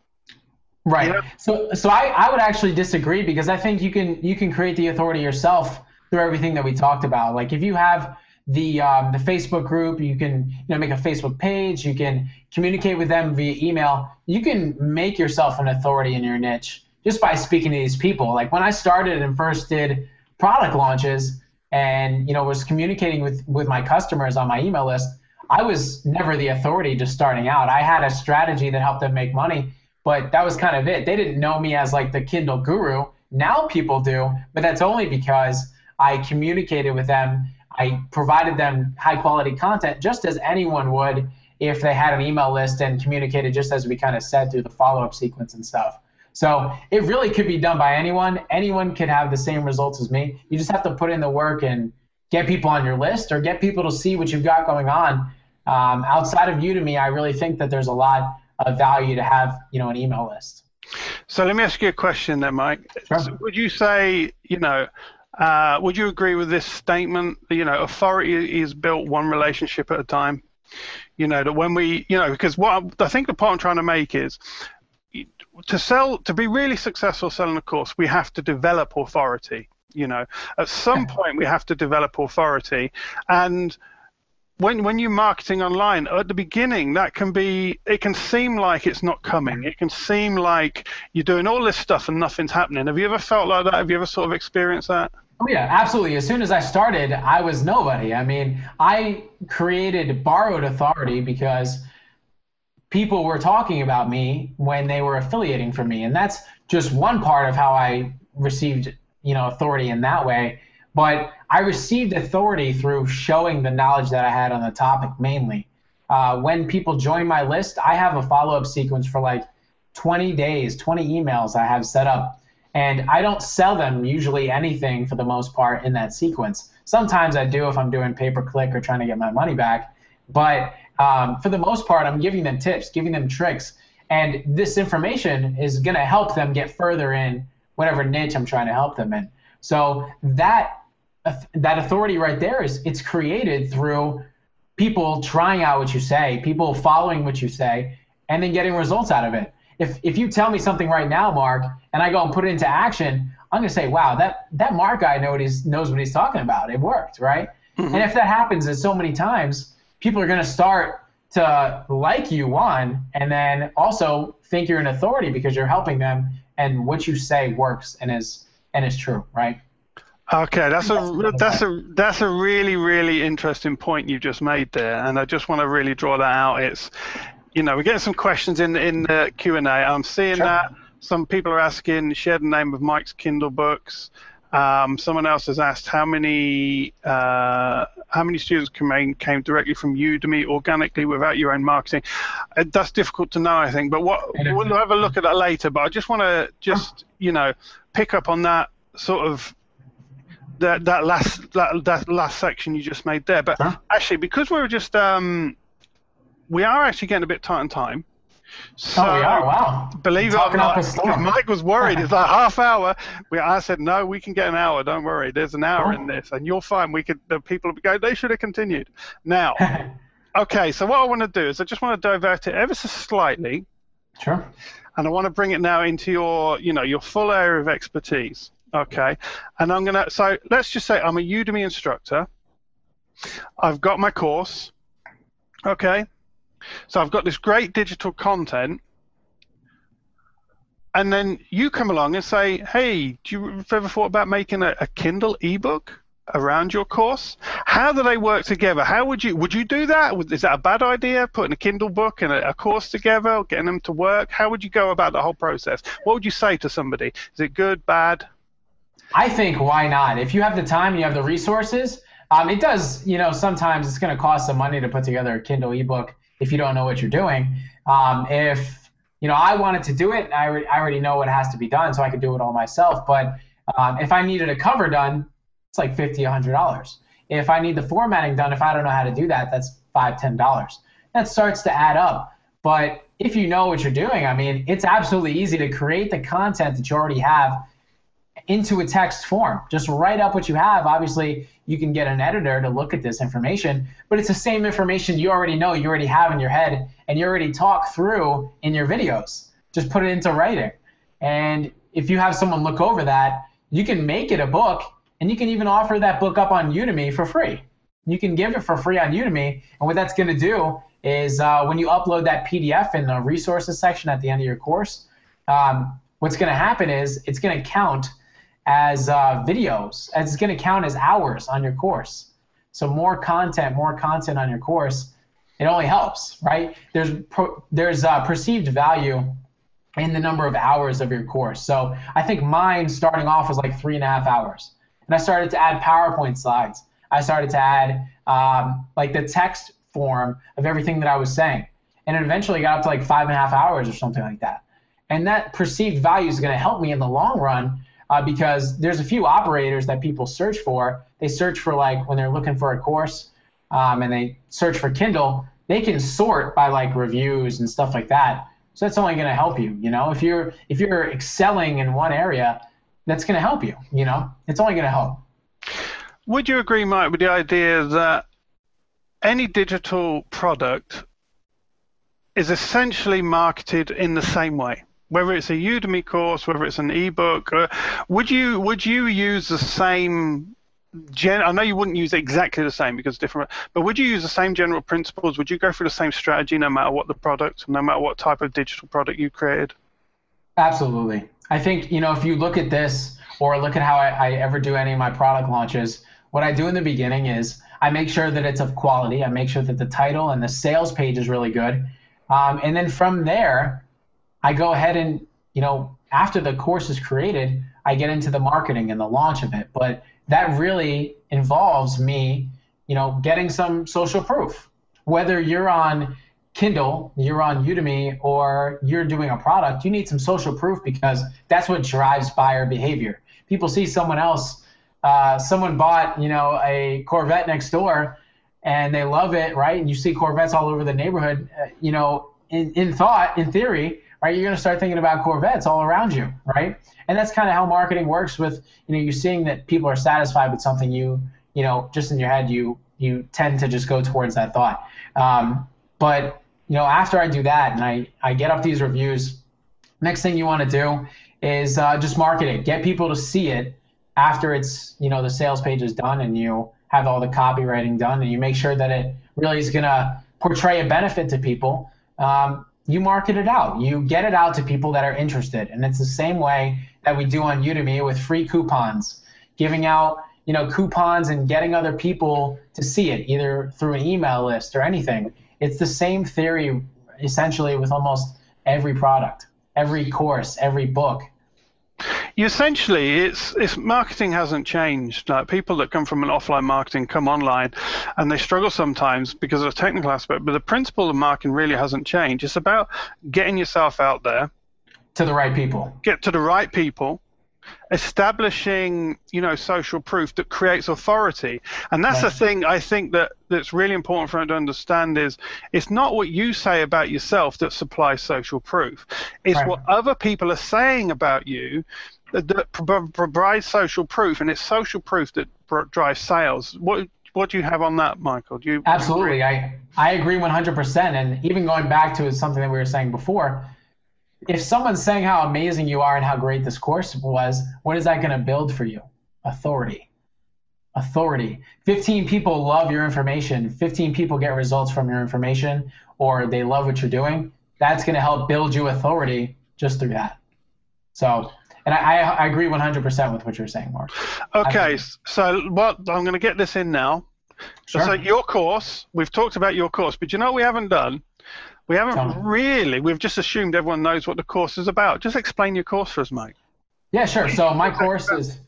Right. So, so I, I would actually disagree because I think you can you can create the authority yourself through everything that we talked about. Like if you have the um, the Facebook group. You can you know make a Facebook page. You can communicate with them via email. You can make yourself an authority in your niche just by speaking to these people. Like when I started and first did product launches and you know was communicating with with my customers on my email list, I was never the authority just starting out. I had a strategy that helped them make money, but that was kind of it. They didn't know me as like the Kindle guru. Now people do, but that's only because I communicated with them. I provided them high quality content just as anyone would if they had an email list and communicated just as we kind of said through the follow up sequence and stuff. So it really could be done by anyone. Anyone could have the same results as me. You just have to put in the work and get people on your list or get people to see what you've got going on. Um, outside of Udemy, I really think that there's a lot of value to have, you know, an email list. So let me ask you a question then, Mike. Sure. So would you say, you know, uh, would you agree with this statement? You know, authority is built one relationship at a time. You know that when we, you know, because what I think the point I'm trying to make is to sell to be really successful selling a course, we have to develop authority. You know, at some point we have to develop authority, and when when you're marketing online at the beginning that can be it can seem like it's not coming. It can seem like you're doing all this stuff and nothing's happening. Have you ever felt like that? Have you ever sort of experienced that oh yeah absolutely as soon as i started i was nobody i mean i created borrowed authority because people were talking about me when they were affiliating for me and that's just one part of how i received you know authority in that way but I received authority through showing the knowledge that I had on the topic mainly. Uh, when people join my list, I have a follow up sequence for like 20 days, 20 emails I have set up. And I don't sell them usually anything for the most part in that sequence. Sometimes I do if I'm doing pay per click or trying to get my money back. But um, for the most part, I'm giving them tips, giving them tricks. And this information is going to help them get further in whatever niche I'm trying to help them in. So that that authority right there is it's created through people trying out what you say, people following what you say, and then getting results out of it. If if you tell me something right now, Mark, and I go and put it into action, I'm gonna say, wow, that that Mark guy know what he's, knows what he's talking about. It worked, right? Mm-hmm. And if that happens in so many times, people are gonna start to like you one, and then also think you're an authority because you're helping them, and what you say works and is and is true, right? Okay, that's a that's a that's a really really interesting point you just made there, and I just want to really draw that out. It's, you know, we're getting some questions in in the Q and A. I'm seeing sure. that some people are asking, share the name of Mike's Kindle books. Um, someone else has asked how many uh, how many students came came directly from Udemy organically without your own marketing. Uh, that's difficult to know, I think. But what we'll have a look at that later. But I just want to just you know pick up on that sort of that that last that, that last section you just made there. But huh? actually, because we're just um, we are actually getting a bit tight on time. So, oh, we are. Wow. Believe it or not, (laughs) Mike was worried. It's like half hour. We, I said, no, we can get an hour. Don't worry. There's an hour oh. in this, and you'll find we could. The people go. They should have continued. Now, (laughs) okay. So what I want to do is I just want to divert it ever so slightly. Sure. And I want to bring it now into your, you know, your full area of expertise. Okay, and I'm gonna. So let's just say I'm a Udemy instructor. I've got my course. Okay, so I've got this great digital content, and then you come along and say, "Hey, do you ever thought about making a, a Kindle ebook?" around your course? How do they work together? How would you would you do that? Is that a bad idea putting a kindle book and a, a, course together getting them to work? How would you go about the whole process? What would you say to somebody? Is it good bad? I think why not? If you have the time, you have the resources. Um, it does, you know, sometimes it's going to cost some money to put together a Kindle ebook if you don't know what you're doing. Um, if you know, I wanted to do it, I, re- I already know what has to be done, so I could do it all myself. But um, if I needed a cover done, it's like fifty, a hundred dollars. If I need the formatting done, if I don't know how to do that, that's five, ten dollars. That starts to add up. But if you know what you're doing, I mean, it's absolutely easy to create the content that you already have into a text form. Just write up what you have. Obviously, you can get an editor to look at this information, but it's the same information you already know, you already have in your head, and you already talk through in your videos. Just put it into writing. And if you have someone look over that, you can make it a book, and you can even offer that book up on Udemy for free. You can give it for free on Udemy, and what that's going to do is uh, when you upload that PDF in the resources section at the end of your course, um, what's going to happen is it's going to count as uh, videos, it's going to count as hours on your course. So more content, more content on your course, it only helps, right? There's pro- there's uh, perceived value in the number of hours of your course. So I think mine starting off was like three and a half hours, and I started to add PowerPoint slides. I started to add um, like the text form of everything that I was saying, and it eventually got up to like five and a half hours or something like that. And that perceived value is going to help me in the long run uh, because there's a few operators that people search for. They search for like when they're looking for a course um, and they search for Kindle, they can sort by like reviews and stuff like that. So that's only going to help you. You know, if you're if you're excelling in one area, that's going to help you. You know, it's only going to help. Would you agree, Mike, with the idea that any digital product is essentially marketed in the same way? Whether it's a Udemy course, whether it's an ebook, uh, would you would you use the same gen? I know you wouldn't use exactly the same because it's different, but would you use the same general principles? Would you go through the same strategy no matter what the product, no matter what type of digital product you created? Absolutely. I think you know if you look at this or look at how I, I ever do any of my product launches, what I do in the beginning is I make sure that it's of quality. I make sure that the title and the sales page is really good. Um, and then from there, I go ahead and, you know, after the course is created, I get into the marketing and the launch of it. But that really involves me, you know, getting some social proof. Whether you're on Kindle, you're on Udemy, or you're doing a product, you need some social proof because that's what drives buyer behavior. People see someone else, uh, someone bought, you know, a Corvette next door, and they love it, right? And you see Corvettes all over the neighborhood. Uh, you know, in, in thought, in theory, right? You're going to start thinking about Corvettes all around you, right? And that's kind of how marketing works. With you know, you're seeing that people are satisfied with something. You you know, just in your head, you you tend to just go towards that thought. Um, but you know, after I do that and I I get up these reviews, next thing you want to do is uh, just market it, get people to see it after it's you know the sales page is done and you have all the copywriting done and you make sure that it really is going to portray a benefit to people. Um, you market it out. You get it out to people that are interested. And it's the same way that we do on Udemy with free coupons, giving out, you know, coupons and getting other people to see it either through an email list or anything. It's the same theory essentially with almost every product, every course, every book essentially it's it's marketing hasn't changed. Like people that come from an offline marketing come online, and they struggle sometimes because of the technical aspect. But the principle of marketing really hasn't changed. It's about getting yourself out there to the right people. Get to the right people. Establishing, you know, social proof that creates authority, and that's right. the thing I think that that's really important for them to understand is it's not what you say about yourself that supplies social proof. It's right. what other people are saying about you that provides social proof, and it's social proof that drives sales. What what do you have on that, Michael? Do you absolutely? Agree? I I agree 100%. And even going back to something that we were saying before, if someone's saying how amazing you are and how great this course was, what is that going to build for you? Authority. Authority. 15 people love your information. 15 people get results from your information, or they love what you're doing. That's going to help build you authority just through that. So and I, I agree 100% with what you're saying, Mark. Okay, so what I'm going to get this in now. Sure. So your course, we've talked about your course, but you know what we haven't done? We haven't really. We've just assumed everyone knows what the course is about. Just explain your course for us, Mike. Yeah, sure. So my course is,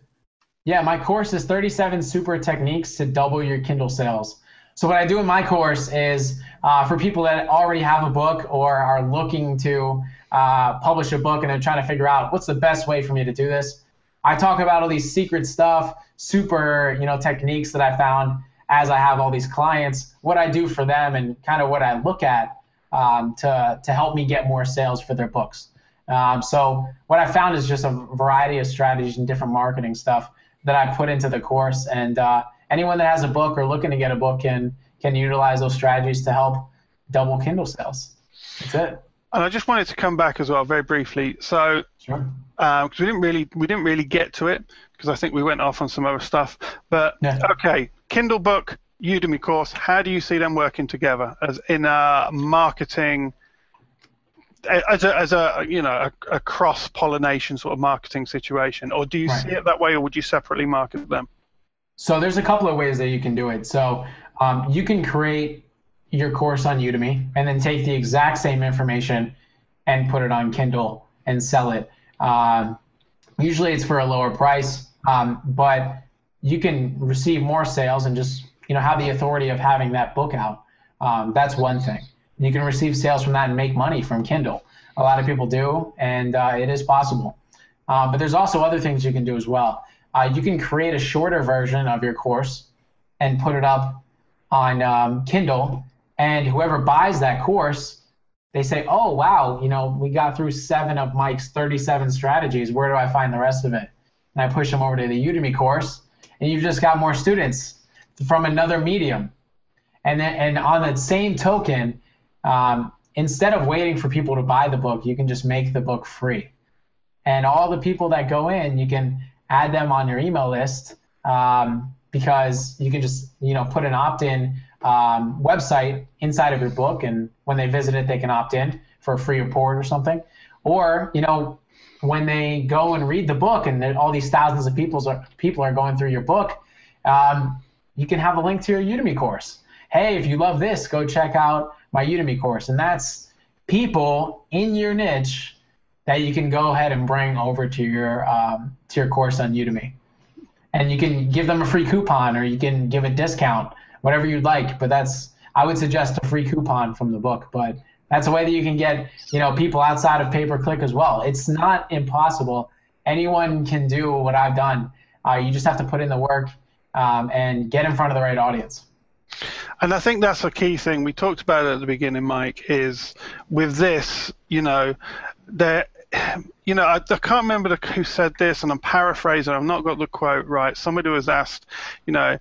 yeah, my course is 37 super techniques to double your Kindle sales. So what I do in my course is uh, for people that already have a book or are looking to uh, publish a book and they're trying to figure out what's the best way for me to do this. I talk about all these secret stuff, super you know techniques that I found as I have all these clients, what I do for them, and kind of what I look at um, to to help me get more sales for their books. Um, so what I found is just a variety of strategies and different marketing stuff that I put into the course, and uh, anyone that has a book or looking to get a book can can utilize those strategies to help double Kindle sales. That's it. And I just wanted to come back as well, very briefly. So, because uh, we didn't really we didn't really get to it because I think we went off on some other stuff. But yeah. okay, Kindle book, Udemy course. How do you see them working together as in a marketing as a, as a you know a, a cross pollination sort of marketing situation, or do you right. see it that way, or would you separately market them? So there's a couple of ways that you can do it. So um, you can create your course on Udemy and then take the exact same information and put it on Kindle and sell it. Um, usually it's for a lower price, um, but you can receive more sales and just you know have the authority of having that book out. Um, that's one thing. You can receive sales from that and make money from Kindle. A lot of people do, and uh, it is possible. Uh, but there's also other things you can do as well. Uh, you can create a shorter version of your course and put it up on um, Kindle, and whoever buys that course, they say, "Oh wow, you know, we got through seven of Mike's 37 strategies. Where do I find the rest of it?" And I push them over to the Udemy course, and you've just got more students from another medium. And then, and on that same token, um, instead of waiting for people to buy the book, you can just make the book free. And all the people that go in, you can add them on your email list um, because you can just you know put an opt-in um, website inside of your book, and when they visit it, they can opt in for a free report or something. Or you know when they go and read the book, and all these thousands of people are people are going through your book, um, you can have a link to your Udemy course. Hey, if you love this, go check out my Udemy course. And that's people in your niche that you can go ahead and bring over to your um, to your course on Udemy. And you can give them a free coupon or you can give a discount, whatever you'd like. But that's I would suggest a free coupon from the book. But that's a way that you can get you know people outside of pay per click as well. It's not impossible. Anyone can do what I've done. Uh, you just have to put in the work um, and get in front of the right audience. And I think that's a key thing we talked about at the beginning, Mike. Is with this, you know, there, you know, I, I can't remember the, who said this, and I'm paraphrasing. I've not got the quote right. Somebody was asked, you know,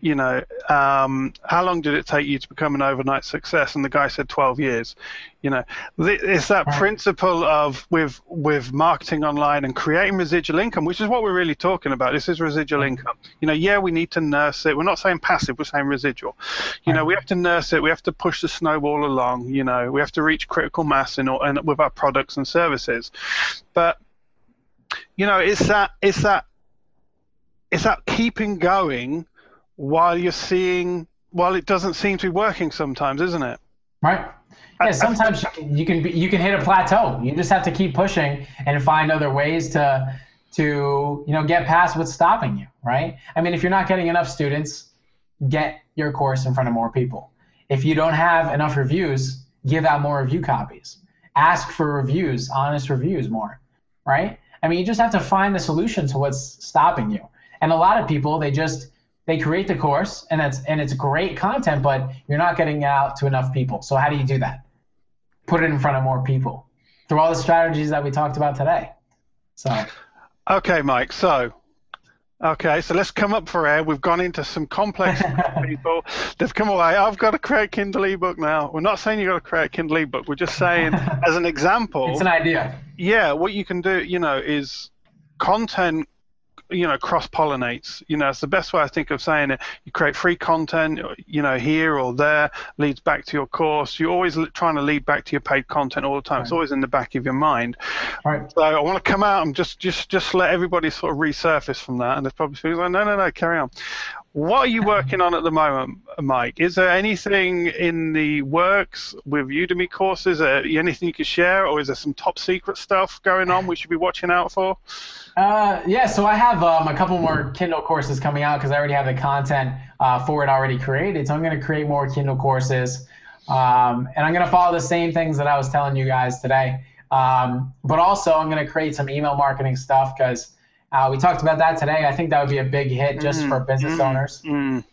you know, um, how long did it take you to become an overnight success? And the guy said 12 years. You know, it's that right. principle of with with marketing online and creating residual income, which is what we're really talking about. This is residual income. You know, yeah, we need to nurse it. We're not saying passive. We're saying residual. You right. know, we have to nurse it. We have to push the snowball along. You know, we have to reach critical mass in in, with our products and services. But you know, it's that it's that it's that keeping going while you're seeing while it doesn't seem to be working sometimes, isn't it? Right. Yeah, sometimes you can be, you can hit a plateau. You just have to keep pushing and find other ways to to you know get past what's stopping you, right? I mean, if you're not getting enough students, get your course in front of more people. If you don't have enough reviews, give out more review copies. Ask for reviews, honest reviews more, right? I mean, you just have to find the solution to what's stopping you. And a lot of people, they just they create the course and it's and it's great content, but you're not getting out to enough people. So how do you do that? Put it in front of more people through all the strategies that we talked about today. So. Okay, Mike. So Okay, so let's come up for air. We've gone into some complex (laughs) people. They've come away. I've got to create Kindle ebook now. We're not saying you've got to create Kindle ebook. We're just saying, (laughs) as an example. It's an idea. Yeah, what you can do, you know, is content you know cross pollinates you know it's the best way i think of saying it. You create free content you know here or there leads back to your course. You're always trying to lead back to your paid content all the time. Right. it's always in the back of your mind. Right. so i want to come out and just just just let everybody sort of resurface from that. And there's probably people like no no no carry on what are you working on at the moment, Mike? Is there anything in the works with Udemy courses? There anything you could share, or is there some top secret stuff going on we should be watching out for? Uh, yeah, so I have um, a couple more Kindle courses coming out because I already have the content uh, for it already created. So I'm going to create more Kindle courses, um, and I'm going to follow the same things that I was telling you guys today. Um, but also, I'm going to create some email marketing stuff because uh, we talked about that today. I think that would be a big hit just mm, for business mm, owners. Mm.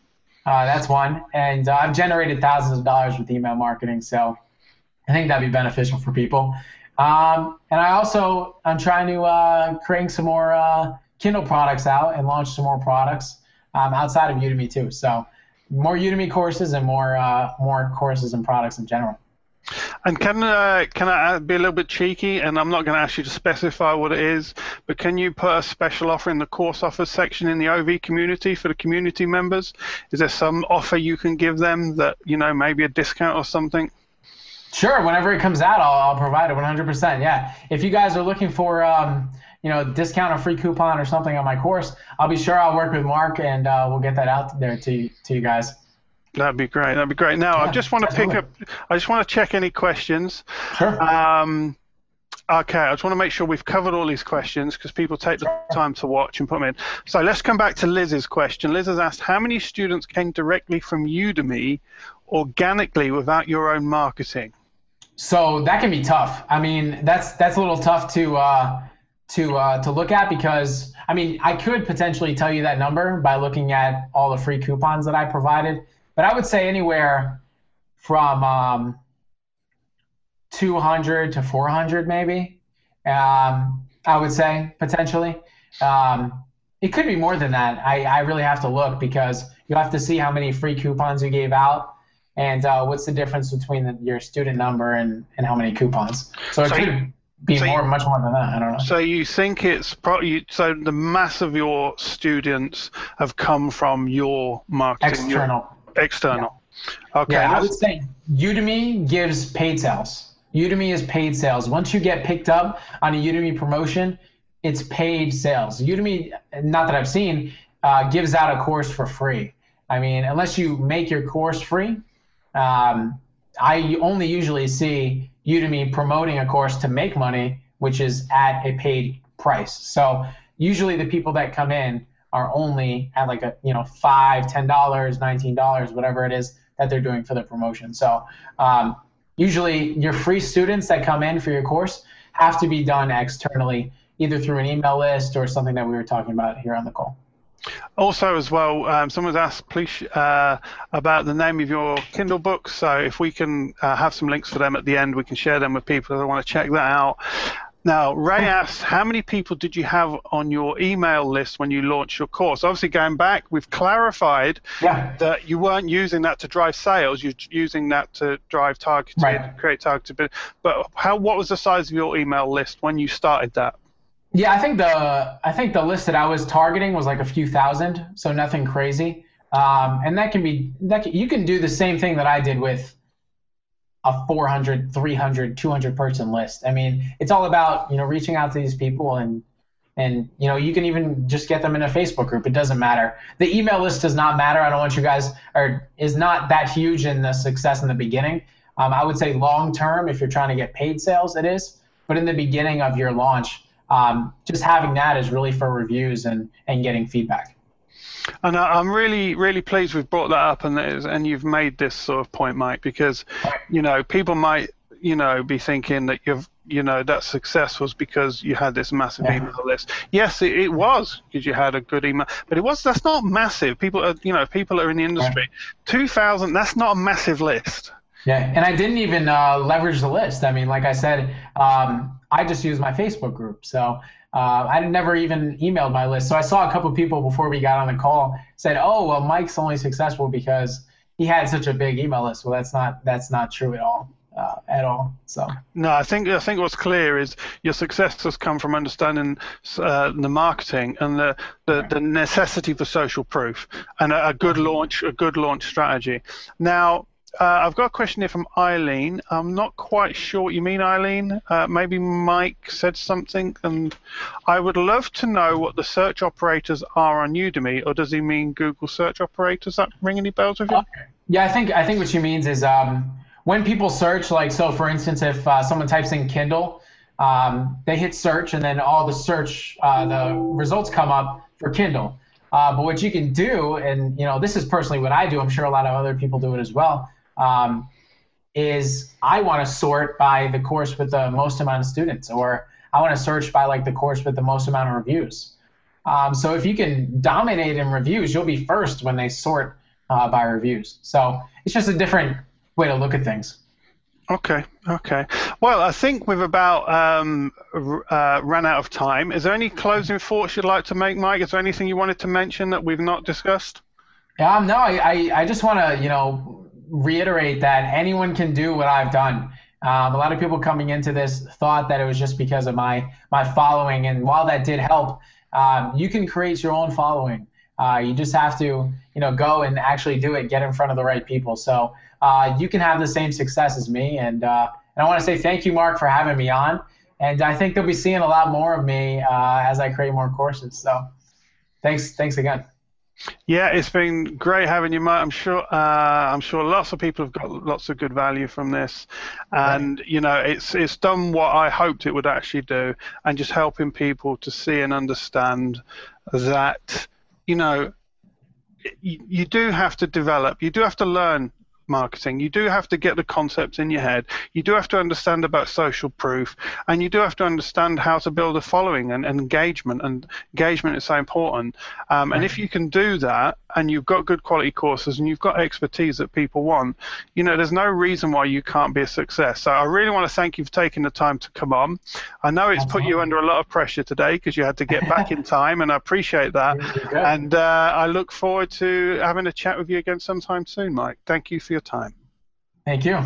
Uh, that's one. And uh, I've generated thousands of dollars with email marketing, so I think that'd be beneficial for people. Um, and I also I'm trying to uh, create some more uh, Kindle products out and launch some more products um, outside of Udemy too. So more Udemy courses and more uh, more courses and products in general. And can uh, can I be a little bit cheeky? And I'm not going to ask you to specify what it is, but can you put a special offer in the course offers section in the OV community for the community members? Is there some offer you can give them that you know maybe a discount or something? Sure, whenever it comes out, I'll, I'll provide it 100%. Yeah, if you guys are looking for, um, you know, discount or free coupon or something on my course, I'll be sure I'll work with Mark and uh, we'll get that out there to to you guys. That'd be great. That'd be great. Now, yeah, I just want to pick up. I just want to check any questions. Sure. Um, Okay, I just want to make sure we've covered all these questions because people take the time to watch and put them in. So let's come back to Liz's question. Liz has asked, how many students came directly from Udemy organically without your own marketing? So that can be tough. I mean, that's that's a little tough to uh, to uh, to look at because I mean, I could potentially tell you that number by looking at all the free coupons that I provided, but I would say anywhere from um, 200 to 400 maybe. Um, I would say potentially. Um, it could be more than that. I, I really have to look because you have to see how many free coupons you gave out and uh, what's the difference between the, your student number and, and how many coupons. So it so could you, be so more, you, much more than that. I don't know. So you think it's probably so the mass of your students have come from your marketing, external, your, external. Yeah. Okay. Yeah, I would say Udemy gives paid sales. Udemy is paid sales. Once you get picked up on a Udemy promotion, it's paid sales. Udemy, not that I've seen, uh, gives out a course for free. I mean, unless you make your course free, um, I only usually see Udemy promoting a course to make money, which is at a paid price. So usually the people that come in are only at like a you know five, ten dollars, nineteen dollars, whatever it is that they're doing for the promotion. So um, usually your free students that come in for your course have to be done externally, either through an email list or something that we were talking about here on the call. Also, as well, um, someone's asked, please, uh, about the name of your Kindle books. So, if we can uh, have some links for them at the end, we can share them with people that want to check that out. Now, Ray asked, how many people did you have on your email list when you launched your course? Obviously, going back, we've clarified yeah. that you weren't using that to drive sales. You're using that to drive targeted, right. create targeted. But how? What was the size of your email list when you started that? Yeah, I think the I think the list that I was targeting was like a few thousand, so nothing crazy. Um, and that can be that can, you can do the same thing that I did with a 400, 300, 200 person list. I mean, it's all about, you know, reaching out to these people and, and, you know, you can even just get them in a Facebook group. It doesn't matter. The email list does not matter. I don't want you guys, or is not that huge in the success in the beginning. Um, I would say long term, if you're trying to get paid sales, it is. But in the beginning of your launch, um, just having that is really for reviews and, and getting feedback. And I'm really, really pleased we've brought that up and and you've made this sort of point, Mike, because you know people might you know be thinking that you've you know that success was because you had this massive yeah. email list. Yes, it, it was because you had a good email, but it was that's not massive. People are you know people are in the industry. Two thousand, that's not a massive list. Yeah, and I didn't even uh, leverage the list. I mean, like I said, um, I just used my Facebook group. So uh, I never even emailed my list. So I saw a couple of people before we got on the call said, "Oh, well, Mike's only successful because he had such a big email list." Well, that's not that's not true at all. Uh, at all. So no, I think I think what's clear is your success has come from understanding uh, the marketing and the, the, the, necessity for social proof and a, a good launch a good launch strategy. Now uh, I've got a question here from Eileen. I'm not quite sure what you mean, Eileen. Uh, maybe Mike said something, and I would love to know what the search operators are on Udemy, or does he mean Google search operators? Does that ring any bells with you? yeah, I think I think what she means is um, when people search, like so, for instance, if uh, someone types in Kindle, um, they hit search, and then all the search uh, the results come up for Kindle. Uh, but what you can do, and you know, this is personally what I do. I'm sure a lot of other people do it as well um, is I want to sort by the course with the most amount of students, or I want to search by like the course with the most amount of reviews. Um, so if you can dominate in reviews, you'll be first when they sort uh, by reviews. So it's just a different way to look at things. Okay, okay. Well, I think we've about um, uh, run out of time. Is there any closing thoughts you'd like to make, Mike? Is there anything you wanted to mention that we've not discussed? Um, no, I, I, I just want to, you know, reiterate that anyone can do what I've done. Um, a lot of people coming into this thought that it was just because of my my following, and while that did help, um, you can create your own following. Uh, you just have to, you know, go and actually do it, get in front of the right people. So uh, you can have the same success as me. And uh, and I want to say thank you, Mark, for having me on. And I think they'll be seeing a lot more of me uh, as I create more courses. So thanks, thanks again. Yeah, it's been great having you, Mike. I'm sure. Uh, I'm sure lots of people have got lots of good value from this, and right. you know, it's it's done what I hoped it would actually do, and just helping people to see and understand that, you know, you, you do have to develop. You do have to learn marketing. You do have to get the concepts in your head. You do have to understand about social proof, and you do have to understand how to build a following and, and engagement. And engagement is so important. Um, and if you can do that, and you've got good quality courses, and you've got expertise that people want, you know, there's no reason why you can't be a success. So I really want to thank you for taking the time to come on. I know it's put you under a lot of pressure today because you had to get back in (laughs) time, and I appreciate that. And uh, I look forward to having a chat with you again sometime soon, Mike. Thank you for your time. Thank you.